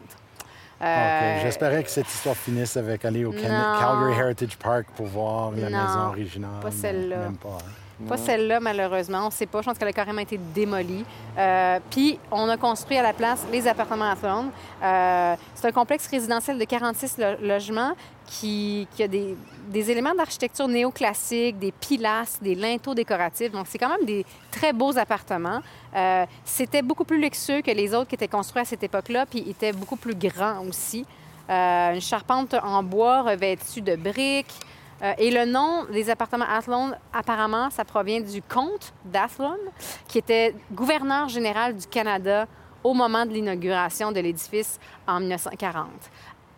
Ah, Euh, OK. J'espérais que cette histoire finisse avec aller au. Calgary Heritage Park pour voir la Non, maison originale. pas celle-là. Même pas. hein. Pas celle-là, malheureusement. On ne sait pas. Je pense qu'elle a carrément été démolie. Euh, Puis, on a construit à la place les appartements Athlone. Euh, c'est un complexe résidentiel de 46 lo- logements qui, qui a des, des éléments d'architecture néoclassique, des pilastres, des linteaux décoratifs. Donc, c'est quand même des très beaux appartements. Euh, C'était beaucoup plus luxueux que les autres qui étaient construits à cette époque-là, puis ils étaient beaucoup plus grands aussi. Une charpente en bois revêtue de briques. Euh, et le nom des appartements Athlone, apparemment, ça provient du comte d'Athlone, qui était gouverneur général du Canada au moment de l'inauguration de l'édifice en 1940.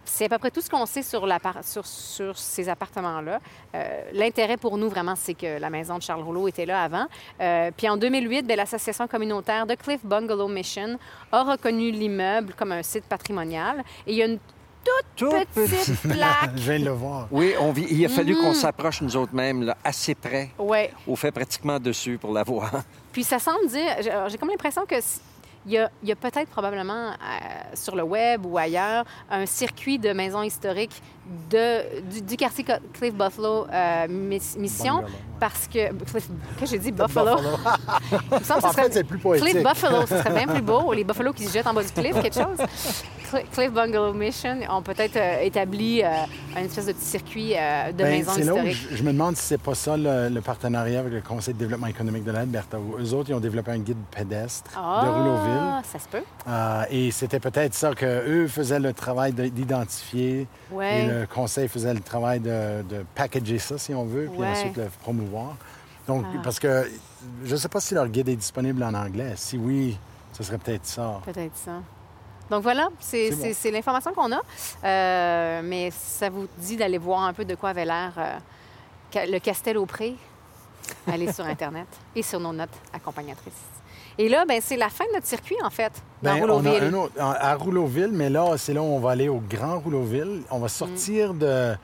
C'est à peu près tout ce qu'on sait sur, ces appartements-là. Euh, L'intérêt pour nous, vraiment, c'est que la maison de Charles Rouleau était là avant. Euh, puis en 2008, bien, l'association communautaire de Cliff Bungalow Mission a reconnu l'immeuble comme un site patrimonial. Et il y a une Tout petite [LAUGHS] plaque. Je viens de le voir. Oui, on vit- il a fallu qu'on s'approche nous autres mêmes, là, assez près. Ouais. On fait pratiquement dessus pour la voir. Puis ça semble dire, j'ai comme l'impression que il y a, peut-être probablement euh, sur le web ou ailleurs un circuit de maisons historiques de, du, du quartier Cliff Buffalo euh, Miss- Mission. Bungalow, ouais. parce que. Cliff, que j'ai dit? Buffalo? [LAUGHS] Il me semble que En ce serait- fait, c'est plus poétique. Cliff Buffalo, ce serait bien plus beau. Les Buffalo qui se jettent en bas du cliff, quelque chose. Cl- Cliff Bungalow Mission ont peut-être euh, établi euh, un espèce de petit circuit de Ben, maisons c'est là où historiques. je, je me demande si c'est pas ça le, le partenariat avec le Conseil de développement économique de l'Alberta. où Eux autres, ils ont développé un guide pédestre de Rouleauville. Ah, ça se peut. Euh, et c'était peut-être ça qu'eux faisaient le travail de- d'identifier Ouais. et le conseil faisait le travail de, de packager ça, si on veut, puis Ouais. ensuite le promouvoir. Donc, Ah. parce que je ne sais pas si leur guide est disponible en anglais. Si oui, ce serait peut-être ça. Peut-être ça. Donc voilà, c'est bon. l'information qu'on a. Euh, mais ça vous dit d'aller voir un peu de quoi avait l'air euh, le Castel au Pré. Allez sur [LAUGHS] Internet et sur nos notes accompagnatrices. Et là, ben, c'est la fin de notre circuit, en fait, dans Ben, on a Rouleauville. un autre, à Rouleauville, mais là, c'est là où on va aller au Grand Rouleauville. On va sortir de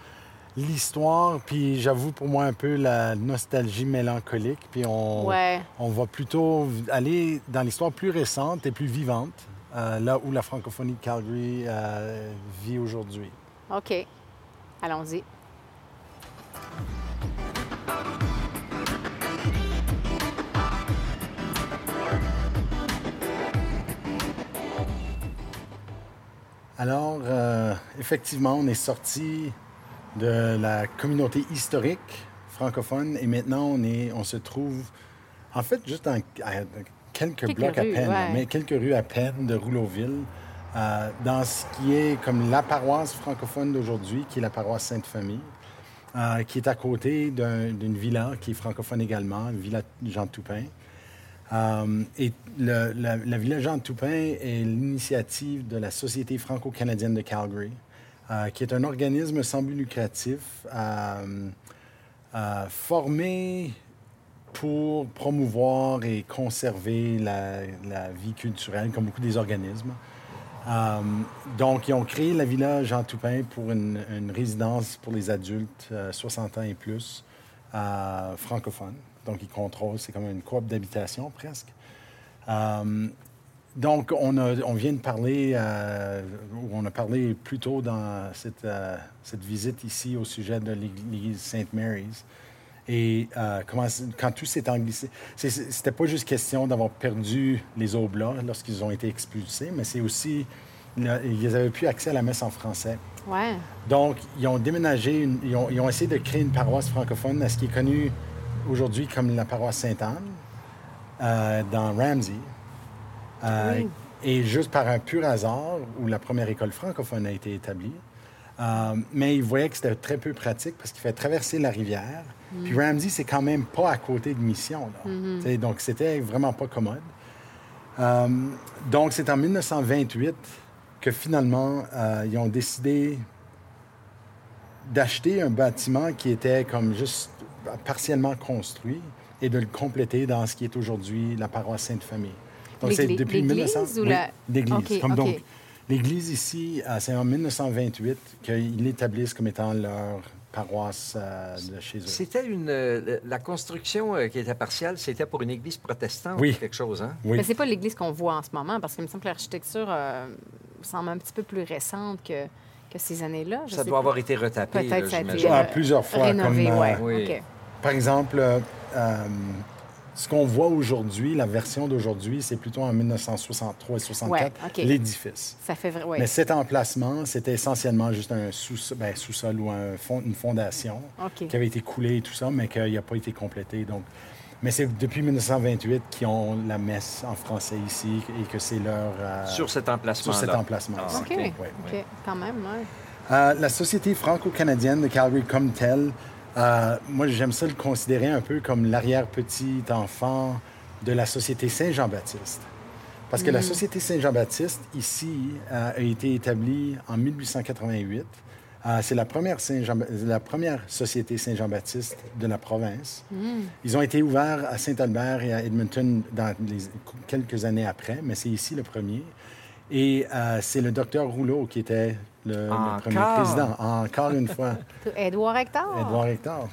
l'histoire, puis j'avoue pour moi un peu la nostalgie mélancolique, puis on, Ouais. on va plutôt aller dans l'histoire plus récente et plus vivante, euh, là où la francophonie de Calgary euh, vit aujourd'hui. OK. Allons-y. Alors, euh, effectivement, on est sorti de la communauté historique francophone et maintenant on, est, on se trouve, en fait, juste en- à quelques, Quelques blocs rues, à peine, ouais. mais quelques rues à peine de Rouleauville, euh, dans ce qui est comme la paroisse francophone d'aujourd'hui, qui est la paroisse Sainte-Famille, euh, qui est à côté d'un- d'une villa qui est francophone également, Villa Jean Toupin. Euh, et la, la Villa Jean Toupin est l'initiative de la Société franco-canadienne de Calgary, euh, qui est un organisme sans but lucratif euh, formé pour promouvoir et conserver la, vie culturelle, comme beaucoup des organismes. Donc, ils ont créé la Villa Jean Toupin pour une, une résidence pour les adultes euh, 60 ans et plus, francophones. Donc, ils contrôlent, c'est comme une coop d'habitation presque. Euh, donc, on, a- on vient de parler, euh, ou on a parlé plus tôt dans cette, euh, cette visite ici au sujet de l'église St. Mary's. Et euh, comment, quand tout s'est englissé, c'était pas juste question d'avoir perdu les oblats lorsqu'ils ont été expulsés, mais c'est aussi, là, ils avaient plus accès à la messe en français. Ouais. Donc, ils ont déménagé, une- ils, ont, ils ont essayé de créer une paroisse francophone à ce qui est connu aujourd'hui comme la paroisse Sainte-Anne, euh, dans Ramsey. Euh, Oui. Et juste par un pur hasard, où la première école francophone a été établie. Euh, mais ils voyaient que c'était très peu pratique parce qu'il fallait traverser la rivière. Puis Ramsey, c'est quand même pas à côté de Mission. là. Sais, Donc, c'était vraiment pas commode. Donc, c'est en 1928 que finalement, ils ont décidé d'acheter un bâtiment qui était comme juste partiellement construit et de le compléter dans ce qui est aujourd'hui la paroisse Sainte-Famille. Donc, c'est depuis l'église 1900 ou la- Comme donc, l'église ici, c'est en 1928 qu'ils l'établissent comme étant leur paroisse euh, de chez eux. C'était une. euh, la construction euh, qui était partielle, c'était pour une église protestante Oui. ou quelque chose, hein? Oui. Mais c'est pas l'église qu'on voit en ce moment, parce qu'il me semble que l'architecture euh, semble un petit peu plus récente que, que ces années-là. Ça sais doit pas. avoir été retapé, Peut-être là, ça a été. Ah, euh, plusieurs fois. rénové, comme, euh, ouais. oui. Par exemple, euh, euh, ce qu'on voit aujourd'hui, la version d'aujourd'hui, c'est plutôt en 1963 et 64, Ouais, OK. l'édifice. Ça fait vrai. ouais. Mais cet emplacement, c'était essentiellement juste un sous- ben, sous-sol ou un fond- une fondation qui avait été coulée et tout ça, mais qui n'a pas été complété. Donc, mais c'est depuis 1928 qu'ils ont la messe en français ici et que c'est leur... euh, Sur cet emplacement. sur cet emplacement. Ah, OK. Ouais, OK. ouais. Quand même, ouais. Euh, la Société franco-canadienne de Calgary comme telle, euh, moi j'aime ça le considérer un peu comme l'arrière-petit enfant de la Société Saint-Jean-Baptiste. Parce que la Société Saint-Jean-Baptiste, ici, euh, a été établie en 1888. Euh, c'est la première, Saint-Jean- la première société Saint-Jean-Baptiste de la province. Ils ont été ouverts à Saint-Albert et à Edmonton dans les, quelques années après, mais c'est ici le premier. Et euh, c'est le docteur Rouleau qui était le, le premier président, encore une fois, [LAUGHS] Édouard Hector. Edouard Hector.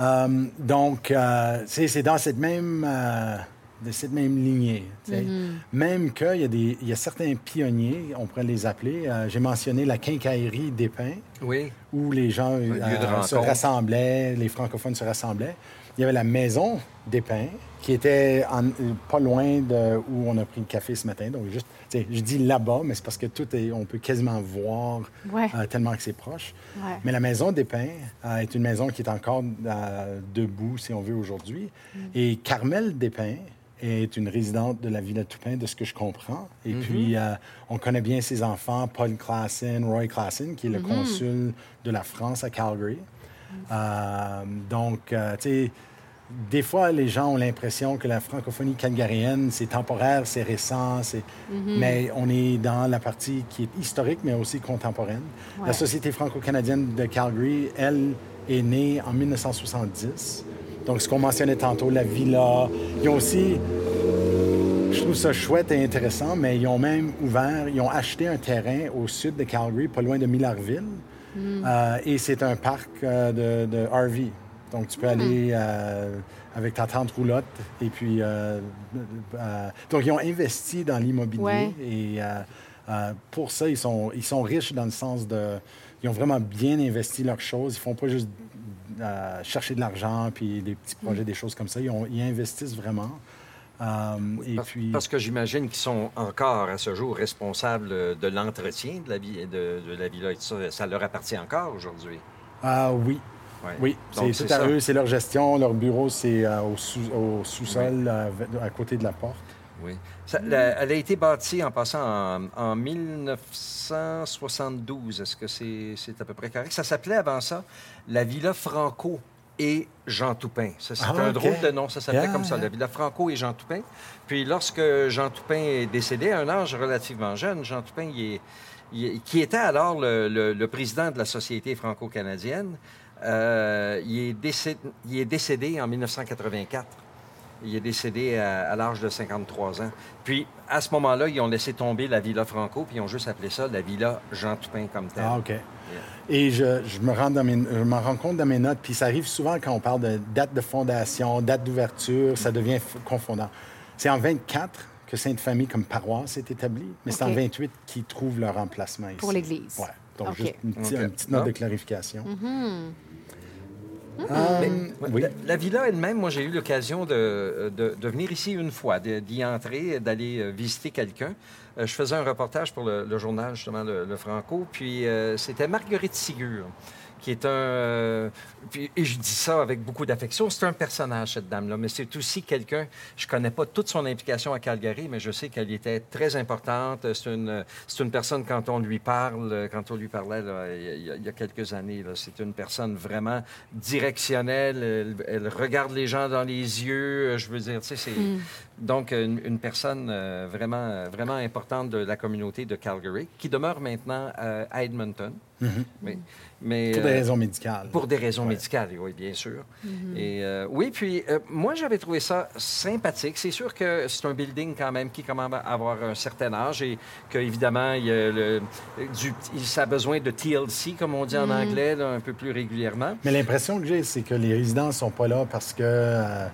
Euh, donc, euh, c'est c'est dans cette même, euh, de cette même lignée. sais. Même qu'il y, a des- il y a certains pionniers, on pourrait les appeler. euh, J'ai mentionné la quincaillerie des pins, Oui. où les gens euh, se rassemblaient, les francophones se rassemblaient. Il y avait la maison des pins, qui était en- pas loin de où on a pris le café ce matin. Donc, juste, je dis là-bas, mais c'est parce que tout est, on peut quasiment voir Ouais. euh, tellement que c'est proche. Ouais. Mais la maison des Pins euh, est une maison qui est encore euh, debout, si on veut, aujourd'hui. Et Carmel Despins est une résidente de la Villa Toupin, de ce que je comprends. Et puis, euh, on connaît bien ses enfants, Paul Klassen, Roy Klassen, qui est le consul de la France à Calgary. Euh, donc, euh, tu sais, des fois, les gens ont l'impression que la francophonie calgarienne, c'est temporaire, c'est récent, c'est... mais on est dans la partie qui est historique, mais aussi contemporaine. La. Société franco-canadienne de Calgary, elle, est née en 1970. Donc, ce qu'on mentionnait tantôt, la villa. Ils ont aussi, je trouve ça chouette et intéressant, mais ils ont même ouvert, ils ont acheté un terrain au sud de Calgary, pas loin de Millarville. Euh, et c'est un parc euh, de, de RV. Donc, tu peux aller euh, avec ta tante roulotte. Et puis, donc, ils ont investi dans l'immobilier. Ouais. Et pour ça, ils sont, ils sont riches dans le sens de. Ils ont vraiment bien investi leurs choses. Ils font pas juste chercher de l'argent puis des petits projets, des choses comme ça. Ils, ont- ils investissent vraiment. Euh, et Parce, puis. parce que j'imagine qu'ils sont encore à ce jour responsables de l'entretien de la, de, de la villa. et tout Ça, ça leur appartient encore aujourd'hui? Ah oui. Ouais. Oui, c'est tout à ça. eux, c'est leur gestion. Leur bureau, c'est euh, au, sous- au sous-sol, euh, à côté de la porte. Oui. Ça- la- elle a été bâtie en passant en, en 1972. Est-ce que c'est c'est à peu près correct? Ça s'appelait avant ça la Villa Franco et Jean Toupin. Ça, c'est Ah, un drôle de nom. Ça s'appelait Yeah, comme ça, yeah. la Villa Franco et Jean Toupin. Puis lorsque Jean Toupin est décédé, à un âge relativement jeune, Jean Toupin, il est- il est- qui était alors le, le- le président de la Société franco-canadienne, euh, il, est décédé, il est décédé en 1984. Il est décédé à, à l'âge de 53 ans. Puis, à ce moment-là, ils ont laissé tomber la Villa Franco, puis ils ont juste appelé ça la Villa Jean Toupin comme tel. Ah, OK. Et je, je me rends dans mes, je m'en rends compte dans mes notes, puis ça arrive souvent quand on parle de date de fondation, date d'ouverture, ça devient f- confondant. C'est en 24 que Sainte-Famille comme paroisse est établie, mais c'est en OK. 28 qu'ils trouvent leur emplacement ici. Pour l'Église. Oui. Donc, juste une, petite- OK. une petite note de clarification. Mais, Euh, oui. la, la villa elle-même, moi, j'ai eu l'occasion de, de- de venir ici une fois, d'y entrer, d'aller euh, visiter quelqu'un. Euh, je faisais un reportage pour le, le journal, justement, le, le Franco, puis euh, c'était Marguerite Sigur, qui est un... euh, et je dis ça avec beaucoup d'affection, c'est un personnage, cette dame-là, mais c'est aussi quelqu'un... Je connais pas toute son implication à Calgary, mais je sais qu'elle était très importante. C'est une, c'est une personne, quand on lui parle, quand on lui parlait là, il, y a, il y a quelques années, là, c'est une personne vraiment directionnelle. Elle, elle regarde les gens dans les yeux. Je veux dire, tu sais, c'est... Donc, une, une personne euh, vraiment, vraiment importante de la communauté de Calgary, qui demeure maintenant euh, à Edmonton. Mais, mais, Pour des euh, raisons médicales. pour des raisons Ouais. médicales, oui, bien sûr. Et euh, oui, puis euh, moi, j'avais trouvé ça sympathique. C'est sûr que c'est un building quand même qui commence à avoir un certain âge et qu'évidemment, il, y a le, du, il- ça a besoin de TLC, comme on dit en anglais, là, un peu plus régulièrement. Mais l'impression que j'ai, c'est que les résidents ne sont pas là parce que euh,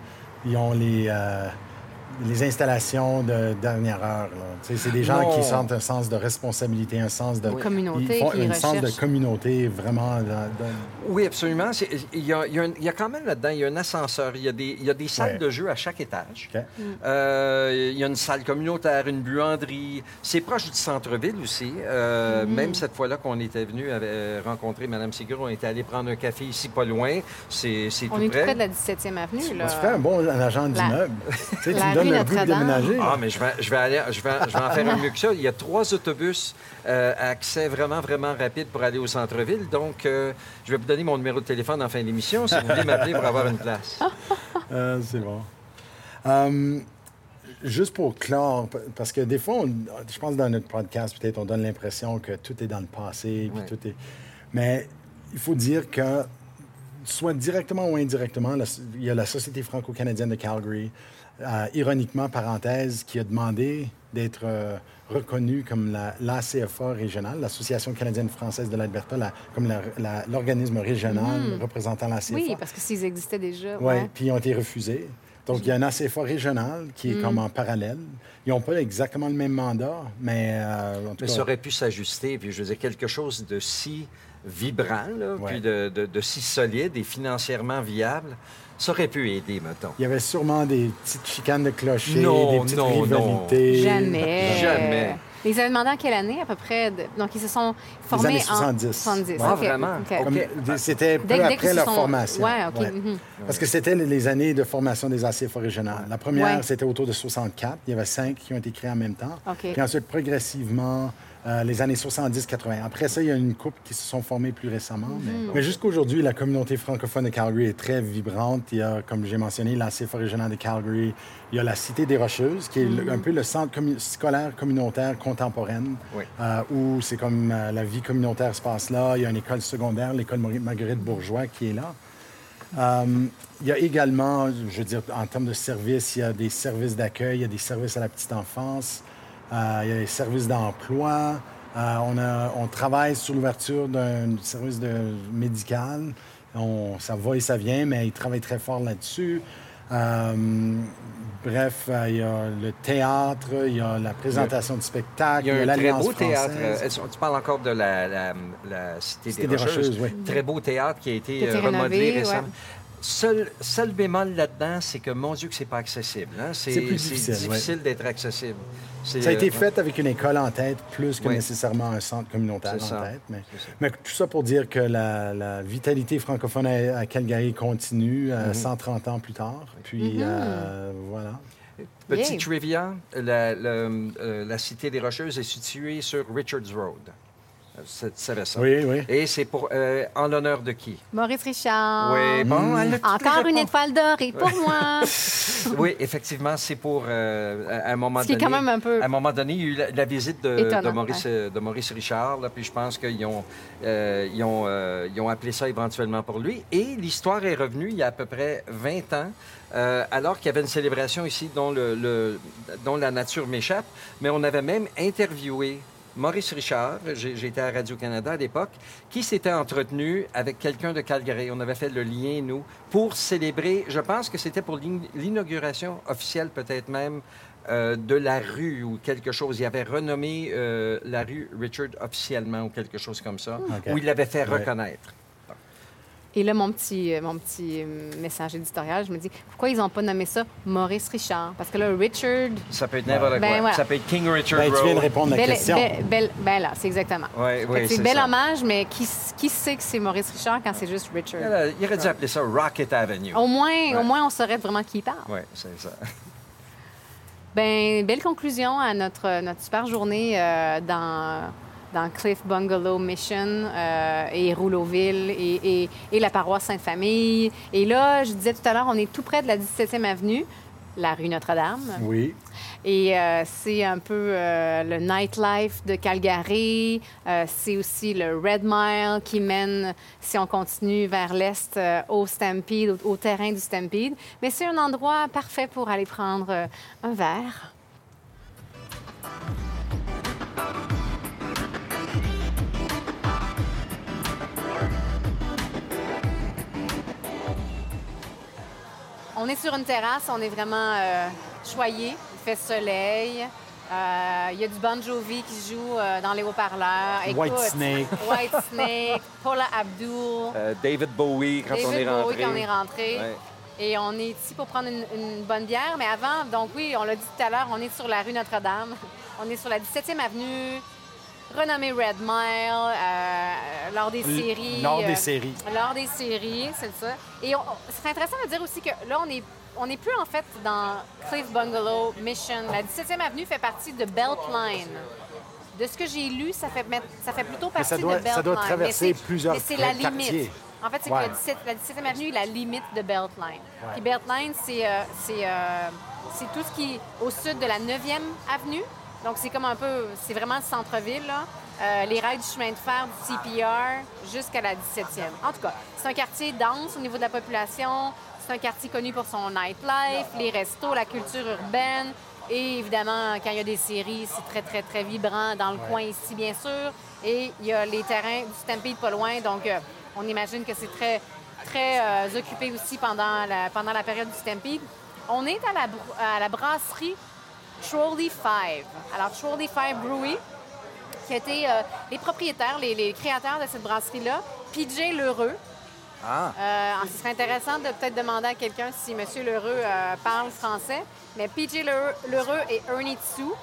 ils ont les, euh, les installations de dernière heure. C'est des gens qui sentent un sens de responsabilité, un sens de... Communauté Ils font qui un sens de communauté vraiment... dans- dans- Oui, absolument. Il y, a, il y a un- il y a quand même là-dedans, il y a un ascenseur, il y a des, il y a des salles Ouais. de jeu à chaque étage. Euh, il y a une salle communautaire, une buanderie. C'est proche du centre-ville aussi. Euh, Même cette fois-là qu'on était venu euh, rencontrer Mme Sigur, on était allé prendre un café ici pas loin. C'est On tout est tout près. près de la 17e avenue. Là. Tu ferais un bon agent d'immeuble. [LAUGHS] Tu sais, tu la me donnes Notre-Dame. Ah, mais je vais, je vais aller, je vais, je vais en faire un mieux que ça. Il y a trois autobus euh, à accès vraiment, vraiment rapide pour aller au centre-ville. Donc, euh, je vais vous donner mon numéro de téléphone en fin d'émission si vous voulez m'appeler pour avoir une place. [LAUGHS] Euh, c'est bon. Juste pour clore, parce que des fois, on- je pense dans notre podcast, peut-être on donne l'impression que tout est dans le passé, puis Ouais. tout est... Mais il faut dire que, soit directement ou indirectement, la- il y a la Société franco-canadienne de Calgary, euh, ironiquement, parenthèse, qui a demandé d'être euh, reconnue comme la- l'ACFA régionale, l'Association canadienne-française de l'Alberta, la- comme la- la- l'organisme régional représentant l'ACFA. Oui, parce que s'ils existaient déjà. Oui, ouais. puis ils ont été refusés. Donc, il y a un ACFA régional qui est Mm. comme en parallèle. Ils n'ont pas exactement le même mandat, mais euh, en tout Mais cas, ça aurait pu s'ajuster, puis je veux dire, quelque chose de si vibrant, là, Ouais. puis de, de- de si solide et financièrement viable, ça aurait pu aider, mettons. il y avait sûrement des petites chicanes de clochers, Non, des petites non, non. rivalités. Jamais. Jamais. Ils avaient demandé en quelle année, à peu près? de- Donc, ils se sont formés années en... 70. 70. Ah, vraiment? OK. C'était peu Dès- après leur sont- formation. Ouais, OK. Ouais. mhm. Parce que c'était les- les années de formation des ACFA régionales. La première, Ouais. c'était autour de 64. Il y avait cinq qui ont été créés en même temps. OK. Puis ensuite, progressivement, euh, les années 70-80. Après ça, il y a une couple qui se sont formées plus récemment. Mais, Mhm. mais jusqu'aujourd'hui, la communauté francophone de Calgary est très vibrante. Il y a, comme j'ai mentionné, l'ACFA régional de Calgary. Il y a la Cité des Rocheuses, qui est le- un peu le centre scolaire communautaire contemporaine, Oui. euh, où c'est comme euh, la vie communautaire se passe là. Il y a une école secondaire, l'école Mar- Marguerite Bourgeois, qui est là. Il y a également, je veux dire, en termes de services, il y a des services d'accueil, il y a des services à la petite enfance, il y a des services d'emploi. Euh, on, a- on travaille sur l'ouverture d'un service de, médical. On- ça va et ça vient, mais ils travaillent très fort là-dessus. Euh, bref, euh, il y a le théâtre, il y a la présentation de spectacles, Il y a un très l'Alliance beau théâtre. française. euh, Tu parles encore de la, la- la Cité, Cité des des Rocheuses. Rocheuses, oui. Très beau théâtre qui a été, euh, remodelé rénové, récemment. ouais. Seul, seul bémol là-dedans, c'est que, mon Dieu, que c'est pas accessible. hein. C'est C'est plus c'est difficile, difficile d'être accessible. Ça a été euh, fait avec une école en tête, plus que Oui. nécessairement un centre communautaire en ça. tête. Mais, tout ça pour dire que la, la vitalité francophone à, à Calgary continue Mm-hmm. euh, 130 ans plus tard. Puis euh, voilà. Petit Yeah. trivia, la Cité des Rocheuses est située sur Richards Road. Euh, Tu savais ça? Oui, oui. Et c'est pour euh, en l'honneur de qui? Maurice Richard. Oui, bon, elle a toutes les Encore une étoile dorée pour moi. [LAUGHS] Oui, effectivement, c'est pour euh, à un moment Ce qui est donné. quand même un peu- À un moment donné, il y a eu la, la visite de, Étonnant, de Maurice, de Maurice Richard, là, puis je pense qu'ils ont, euh, ils ont, euh, ils ont appelé ça éventuellement pour lui. Et l'histoire est revenue il y a à peu près 20 ans, euh, alors qu'il y avait une célébration ici dont, le, le- dont la nature m'échappe, mais on avait même interviewé Maurice Richard, j'étais à Radio-Canada à l'époque, qui s'était entretenu avec quelqu'un de Calgary. On avait fait le lien, nous, pour célébrer, je pense que c'était pour l'in- l'inauguration officielle peut-être même euh, de la rue ou quelque chose. Il avait renommé euh, la rue Richard officiellement ou quelque chose comme ça, où il l'avait fait Ouais. reconnaître. Et là, mon petit, euh, mon petit euh, message éditorial, je me dis, pourquoi ils n'ont pas nommé ça Maurice Richard? Parce que là, Richard... Ça peut être n'importe Ben quoi. voilà. Ça peut être King Richard Ben, tu viens de répondre à la question. bel- bel- ben là, c'est exactement. Ouais, oui, c'est bel ça. hommage, mais qui, sait que c'est Maurice Richard quand c'est juste Richard? Il aurait- il aurait dû appeler ça Rocket Avenue. Au moins, Ouais. au moins, on saurait vraiment qui parle. Oui, c'est ça. Ben, belle conclusion à notre, notre super journée euh, dans, dans Cliff Bungalow Mission euh, et Rouleauville et, et- et la paroisse Sainte-Famille. Et là, je disais tout à l'heure, on est tout près de la 17e avenue, la rue Notre-Dame. Oui. Et euh, c'est un peu euh, le nightlife de Calgary. Euh, c'est aussi le Red Mile qui mène, si on continue vers l'est, au Stampede, au, au terrain du Stampede. Mais c'est un endroit parfait pour aller prendre un verre. On est sur une terrasse, on est vraiment euh, choyé. Il fait soleil. Euh, Il y a du Bon Jovi qui joue euh, dans les haut-parleurs. White Snake. [LAUGHS] White Snake, Paula Abdul, Euh, David Bowie, quand on est David Bowie rentré. quand on est rentré. Ouais. Et on est ici pour prendre une, une bonne bière. Mais avant, donc oui, on l'a dit tout à l'heure, on est sur la rue Notre-Dame. On est sur la 17e avenue, renommée Red Mile, euh, lors des séries. Lors des euh, séries. lors des séries, c'est ça. Et on- ce serait intéressant de dire aussi que là, on est, on n'est plus en fait dans Cliff Bungalow Mission. La 17e avenue fait partie de Beltline. De ce que j'ai lu, ça fait, ça fait plutôt partie doit- de Beltline. ça doit traverser c'est- plusieurs Mais c'est la quartiers. limite. En fait, c'est Ouais. que la, 17, la 17e avenue est la limite de Beltline. Puis Beltline, c'est, euh, c'est, euh, c'est tout ce qui est au sud de la 9e avenue. Donc, c'est comme un peu, c'est vraiment le centre-ville, là. Euh, les rails du chemin de fer du CPR jusqu'à la 17e. En tout cas, c'est un quartier dense au niveau de la population. C'est un quartier connu pour son nightlife, les restos, la culture urbaine. Et évidemment, quand il y a des séries, c'est très, très, très vibrant dans le coin ici, bien sûr. Et il y a les terrains du Stampede pas loin. Donc, euh, on imagine que c'est très, très euh, occupé aussi pendant la, pendant la période du Stampede. on est à la, à la brasserie Trolley 5. Alors, Trolley 5 Brewery, qui a été euh, les propriétaires, les, les créateurs de cette brasserie-là, PJ Lheureux. Ah, Euh, ce serait intéressant de peut-être demander à quelqu'un si M. Lheureux euh, parle français. Mais PJ Lheureux, et Ernie Tsou,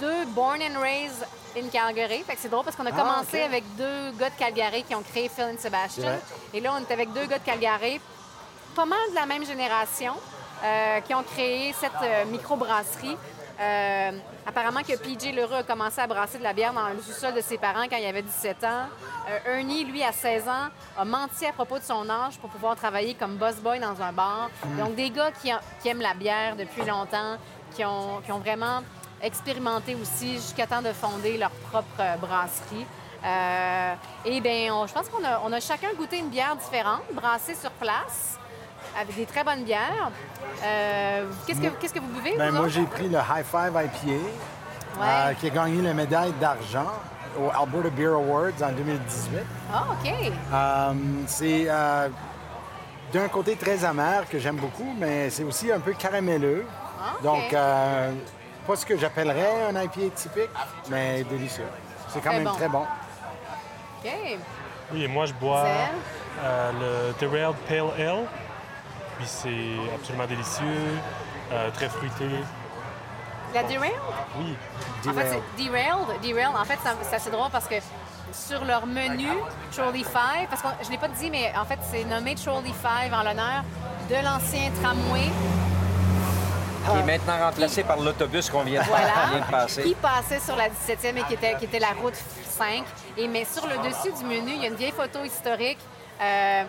deux born and raised in Calgary. Fait que c'est drôle parce qu'on a Ah, commencé avec deux gars de Calgary qui ont créé Phil and Sebastian. Et là, on est avec deux gars de Calgary, pas mal de la même génération, euh, qui ont créé cette microbrasserie. Euh, apparemment que PJ Lheureux a commencé à brasser de la bière dans le sous-sol de ses parents quand il avait 17 ans. Euh, Ernie, lui, à 16 ans, a menti à propos de son âge pour pouvoir travailler comme boss boy dans un bar. Donc, des gars qui, qui aiment la bière depuis longtemps, qui ont, qui ont vraiment expérimenté aussi jusqu'à temps de fonder leur propre euh, brasserie. Euh, et bien, on- je pense qu'on a, on a chacun goûté une bière différente, brassée sur place, avec des très bonnes bières. Euh, qu'est-ce, que, qu'est-ce que vous buvez, Ben, vous moi, j'ai pris le High Five IPA, euh, qui a gagné la médaille d'argent au Alberta Beer Awards en 2018. Ah, OK. Euh, c'est euh, d'un côté très amer que j'aime beaucoup, mais c'est aussi un peu caramelleux. Ah. Donc, euh, pas ce que j'appellerais un IPA typique, mais délicieux. C'est quand Très même bon. très bon. OK. Oui, et moi, je bois euh, le Derailed Pale Ale. Puis c'est absolument délicieux, euh, très fruité. La Derailed? Oui, En fait, c'est Derailed. Derailed, en fait, ça- c'est assez drôle parce que sur leur menu, Trolley 5, parce que je ne l'ai pas dit, mais en fait, c'est nommé Trolley 5 en l'honneur de l'ancien tramway. qui est maintenant remplacé par l'autobus qu'on vient, de- Voilà. [LAUGHS] vient de passer. Qui passait sur la 17e et qui était, qui était la route 5. Et, mais sur le dessus du menu, il y a une vieille photo historique euh,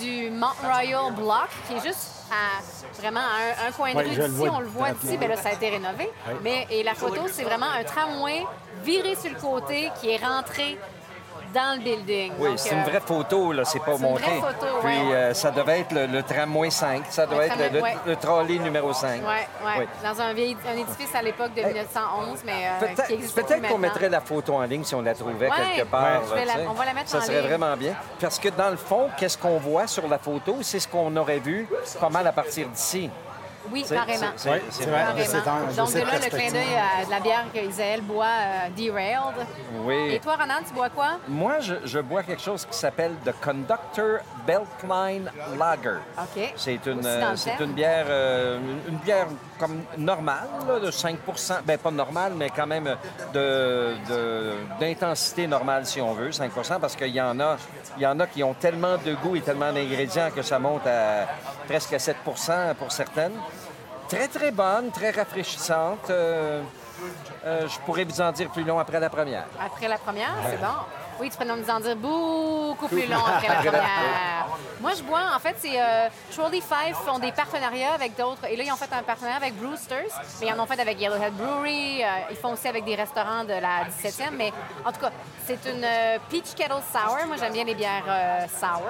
du Mount Royal Block qui est juste à vraiment à un, un coin de Ouais, rue d'ici. On le voit d'ici, ben là, ça a été rénové. Mais, et la photo, c'est vraiment un tramway viré sur le côté qui est rentré dans le building. Oui, c'est une euh, vraie photo, là, c'est pas c'est une monté. vraie photo, Puis ouais. euh, ça devait être le, le tramway 5, ça Le être le, tramway, le- ouais. le trolley numéro 5. Ouais, ouais. Oui. Dans un, vieil, un édifice à l'époque de 1911, mais euh, qui Peut-être existe peut-être qu'on mettrait la photo en ligne si on la trouvait quelque part. là, la- on va la mettre Ça en serait ligne. vraiment bien. Parce que dans le fond, qu'est-ce qu'on voit sur la photo, c'est ce qu'on aurait vu pas mal à partir d'ici. Oui, C'est- carrément. c'est- Oui, c'est c'est vrai. Donc, de là, le clin d'œil à de la bière que Isaël boit, euh, Derailed. Oui. Et toi, Ronan, tu bois quoi? Moi, je, je bois quelque chose qui s'appelle The Conductor Beltline Lager. OK. C'est une, c'est une bière, euh, une- une bière comme normale, là, de 5% ben pas normale, mais quand même de, de- d'intensité normale, si on veut, 5% parce qu'il y en a, il y en a qui ont tellement de goût et tellement d'ingrédients que ça monte à presque à 7% pour certaines. Très, très bonne, très rafraîchissante. Euh, euh, je pourrais vous en dire plus long après la première. Après la première, c'est bon. Oui, tu peux nous en dire beaucoup plus [LAUGHS] long après la première. [LAUGHS] Moi, je bois, en fait, c'est euh, Trolley Five font des partenariats avec d'autres. Et là, ils ont fait un partenariat avec Brewsters, mais ils en ont fait avec Yellowhead Brewery. euh, ils font aussi avec des restaurants de la 17e. Mais en tout cas, c'est une euh, Peach Kettle Sour. Moi, j'aime bien les bières euh, sour.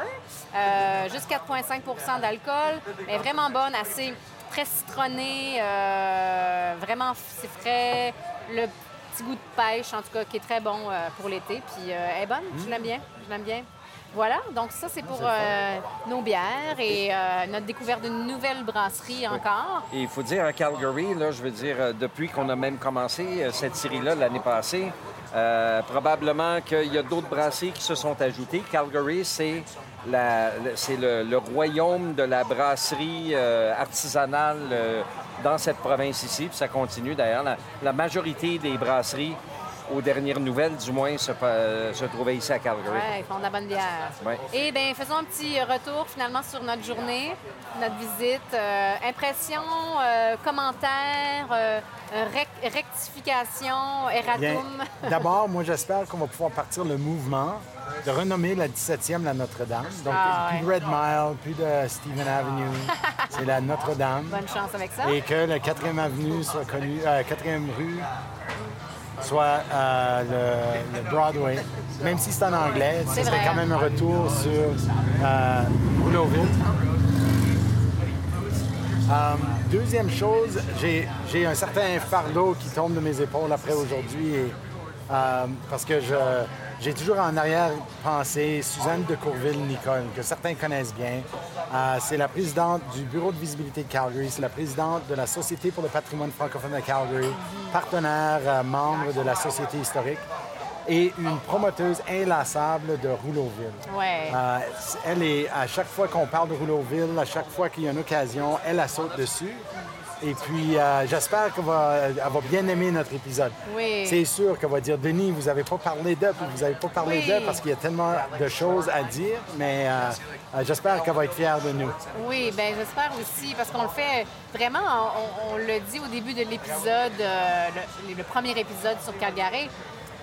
Juste 4,5% d'alcool, mais vraiment bonne, assez très citronnée. vraiment, c'est frais. Le petit goût de pêche, en tout cas, qui est très bon euh, pour l'été. Puis euh, elle est bonne, je l'aime bien, je l'aime bien. Voilà, donc ça, c'est pour euh, nos bières et euh, notre découverte d'une nouvelle brasserie encore. Et il faut dire à Calgary, là, je veux dire, depuis qu'on a même commencé cette série-là l'année passée, euh, probablement qu'il y a d'autres brasseries qui se sont ajoutées. Calgary, c'est le- royaume de la brasserie euh, artisanale euh, dans cette province ici. Puis ça continue d'ailleurs. La majorité des brasseries, aux dernières nouvelles, du moins, se, pa- se trouvaient ici à Calgary. Ouais, ils font de la bonne bière. Ouais. Et bien, faisons un petit retour finalement sur notre journée, notre visite. Euh, impressions, euh, commentaires, euh, rec- rectification, Bien, erratum. [LAUGHS] D'abord, moi, j'espère qu'on va pouvoir partir le mouvement de renommer la 17e la Notre-Dame. Donc, Ah, plus de Red Mile, plus de Stephen Avenue. [LAUGHS] C'est la Notre-Dame. Bonne chance avec ça. Et que le 4e Avenue soit connu, euh, 4e rue soit euh, le, le Broadway. Même si c'est en anglais, vrai. quand même un retour sur euh, Rouleauville. Euh, deuxième chose, j'ai j'ai un certain fardeau qui tombe de mes épaules après aujourd'hui et Euh, parce que j'ai toujours en arrière pensé Suzanne de Courville-Nicole, que certains connaissent bien. Euh, c'est la présidente du Bureau de visibilité de Calgary, c'est la présidente de la Société pour le patrimoine francophone de Calgary, partenaire, euh, membre de la Société historique et une promoteuse inlassable de Rouleauville. Ouais. Euh, elle est, à chaque fois qu'on parle de Rouleauville, à chaque fois qu'il y a une occasion, elle la saute dessus. Et puis, euh, j'espère qu'elle va, bien aimer notre épisode. Oui. C'est sûr qu'elle va dire, Denis, vous n'avez pas parlé d'eux, puis vous n'avez pas parlé Oui. d'eux parce qu'il y a tellement de choses à dire, mais euh, euh, j'espère qu'elle va être fière de nous. Oui, ben j'espère aussi, parce qu'on le fait vraiment, on, on le dit au début de l'épisode, euh, le, le premier épisode sur Calgary.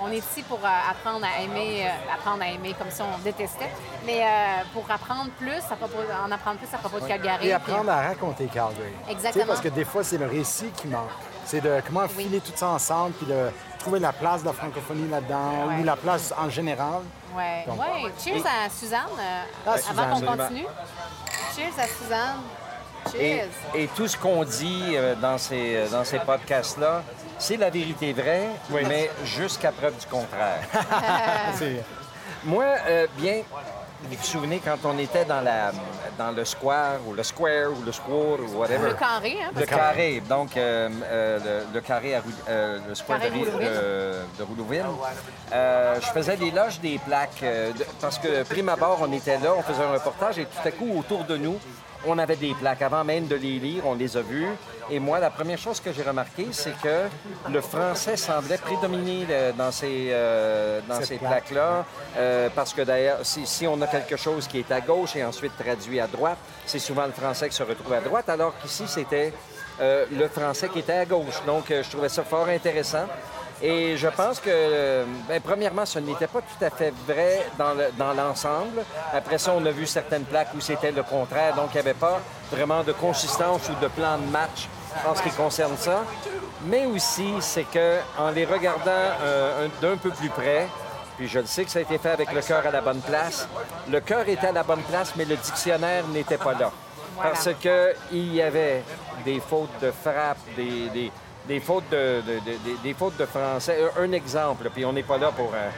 On est ici pour euh, apprendre à aimer, euh, apprendre à aimer comme si on détestait, mais euh, pour apprendre plus, à propos, en apprendre plus à propos de Calgary. Et puis- apprendre à raconter Calgary. Exactement. Tu sais, parce que des fois, c'est le récit qui manque. C'est de comment Oui. filer tout ça ensemble, puis de trouver la place de la francophonie là-dedans, Ouais. ou la place en général. Ouais. Donc- ouais. Cheers à Suzanne, euh, Ah, avant Suzanne, qu'on absolument. continue. Cheers à Suzanne. Et, Cheers. et tout ce qu'on dit euh, dans ces, dans ces podcasts-là, c'est la vérité vraie, mais jusqu'à preuve du contraire. [LAUGHS] Moi, euh, bien, vous vous souvenez quand on était dans, la, dans le square ou le square ou le square ou whatever? Le carré, hein? Le que- carré, donc euh, euh, le, le carré à euh, le square Carré de. Euh, je faisais l'éloge des plaques euh, de- parce que prime abord, on était là, on faisait un reportage et tout à coup, autour de nous, on avait des plaques. Avant même de les lire, on les a vues. Et moi, la première chose que j'ai remarqué, c'est que le français semblait prédominer euh, dans ces, euh, dans ces plaques-là. Euh, parce que d'ailleurs, si, si on a quelque chose qui est à gauche et ensuite traduit à droite, c'est souvent le français qui se retrouve à droite, alors qu'ici, c'était euh, le français qui était à gauche. Donc, je trouvais ça fort intéressant. Et je pense que, ben, premièrement, ce n'était pas tout à fait vrai dans le- dans l'ensemble. Après ça, on a vu certaines plaques où c'était le contraire. Donc, il n'y avait pas vraiment de consistance ou de plan de match en ce qui concerne ça. Mais aussi, c'est que en les regardant euh, un- d'un peu plus près, puis je le sais que ça a été fait avec le cœur à la bonne place, le cœur était à la bonne place, mais le dictionnaire n'était pas là. Parce qu'il y avait des fautes de frappe, des, des- des fautes de, de- de- des- fautes de français. Un, exemple, puis on n'est pas là pour... euh,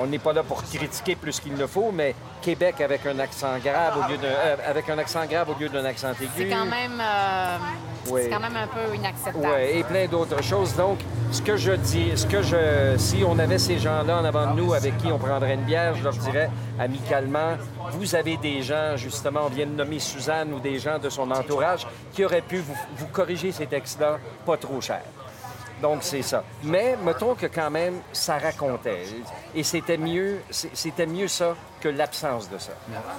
on n'est pas là pour critiquer plus qu'il ne faut, mais Québec avec un accent grave au lieu d'un euh, avec un accent grave au lieu d'un accent aigu. C'est quand même, euh, Oui. c'est quand même un peu inacceptable. Ouais, et plein d'autres choses. Donc, ce que je dis, ce que je, si on avait ces gens-là en avant de nous avec qui on prendrait une bière, je leur dirais amicalement, vous avez des gens, justement, on vient de nommer Suzanne ou des gens de son entourage qui auraient pu vous, vous corriger ces textes-là pas trop cher. Donc, c'est ça. Mais mettons que quand même, ça racontait. Et c'était mieux, c'était mieux ça que l'absence de ça.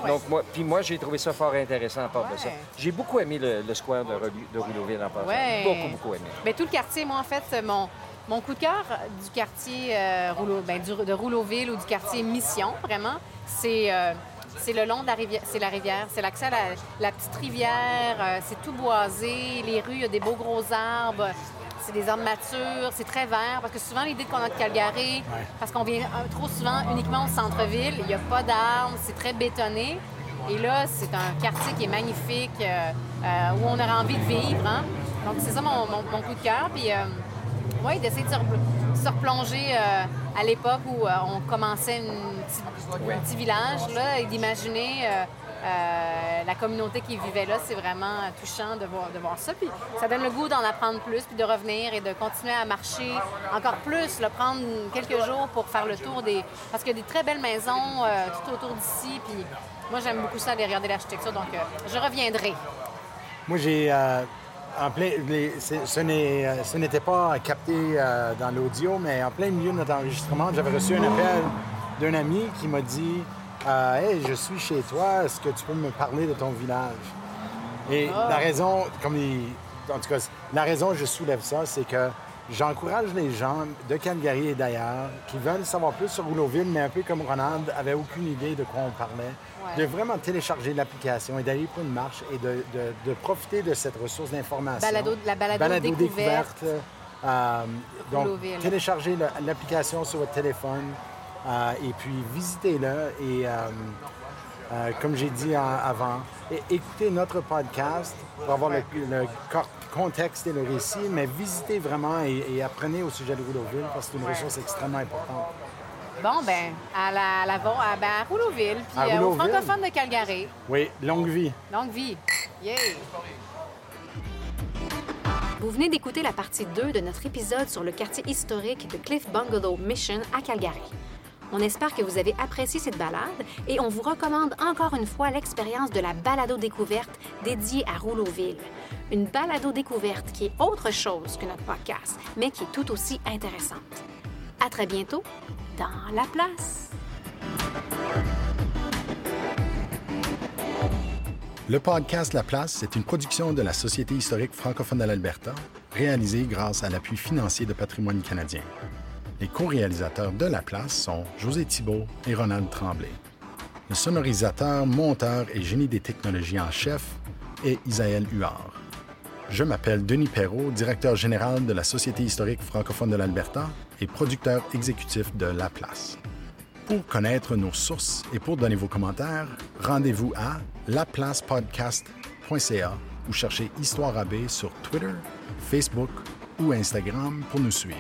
Donc, moi, puis moi, j'ai trouvé ça fort intéressant à part de ça. J'ai beaucoup aimé le, le square de, de Rouleauville en passant. Ouais. Beaucoup, beaucoup aimé. Ben, tout le quartier, moi, en fait, mon, mon coup de cœur du quartier euh, Rouleau- ben, du- de Rouleauville ou du quartier Mission, vraiment, c'est euh, c'est le long de la rivière. C'est la rivière. C'est l'accès à la, la petite rivière. euh, c'est tout boisé. Les rues, il y a des beaux gros arbres. C'est des arbres matures. C'est très vert. Parce que souvent, l'idée qu'on a de Calgary, parce qu'on vient euh, trop souvent uniquement au centre-ville, il n'y a pas d'arbres. C'est très bétonné. Et là, c'est un quartier qui est magnifique, euh, euh, où on aurait envie de vivre. hein. Donc, c'est ça mon, mon- mon coup de cœur. Puis, oui, d'essayer de se, repl- se replonger à l'époque où on commençait une petite- un petit village, là, et d'imaginer euh, la communauté qui vivait là. C'est vraiment touchant de voir, ça. Puis, ça donne le goût d'en apprendre plus, puis de revenir et de continuer à marcher encore plus, là, prendre quelques jours pour faire le tour des... Parce qu'il y a des très belles maisons euh, tout autour d'ici. Puis, moi, j'aime beaucoup ça, aller regarder l'architecture. Donc, euh, je reviendrai. Moi, j'ai. en plein, ce n'était pas capté dans l'audio, mais en plein milieu de notre enregistrement, j'avais reçu un appel d'un ami qui m'a dit euh, Hey, je suis chez toi, est-ce que tu peux me parler de ton village? Et la raison, comme il- en tout cas, la raison que je soulève ça, c'est que j'encourage les gens de Calgary et d'ailleurs qui veulent savoir plus sur Rouleauville, mais un peu comme Ronald, avait aucune idée de quoi on parlait, Ouais. de vraiment télécharger l'application et d'aller pour une marche et de, de- de profiter de cette ressource d'information. Balado- la balado découverte. Euh, donc, le- l'application sur votre téléphone et puis visitez-le. Et euh, euh, comme j'ai dit avant, écoutez notre podcast pour avoir le, contexte et le récit, mais visitez vraiment et, et apprenez au sujet de Rouleauville parce que c'est une Ouais. ressource extrêmement importante. Bon, ben, à la, la, à, ben, à Rouleauville, puis euh, aux francophones de Calgary. Oui, longue vie. Longue vie. Yay! Vous venez d'écouter la partie 2 de notre épisode sur le quartier historique de Cliff Bungalow Mission à Calgary. On espère que vous avez apprécié cette balade et on vous recommande encore une fois l'expérience de la balado découverte dédiée à Rouleauville. Une balado découverte qui est autre chose que notre podcast, mais qui est tout aussi intéressante. À très bientôt dans la place. Le podcast La Place est une production de la Société historique francophone de l'Alberta, réalisée grâce à l'appui financier de Patrimoine canadien. Les co-réalisateurs de La Place sont José Thibault et Ronald Tremblay. Le sonorisateur, monteur et génie des technologies en chef est Isaël Huard. Je m'appelle Denis Perrault, directeur général de la Société historique francophone de l'Alberta et producteur exécutif de La Place. Pour connaître nos sources et pour donner vos commentaires, rendez-vous à laplacepodcast.ca ou cherchez Histoire AB sur Twitter, Facebook ou Instagram pour nous suivre.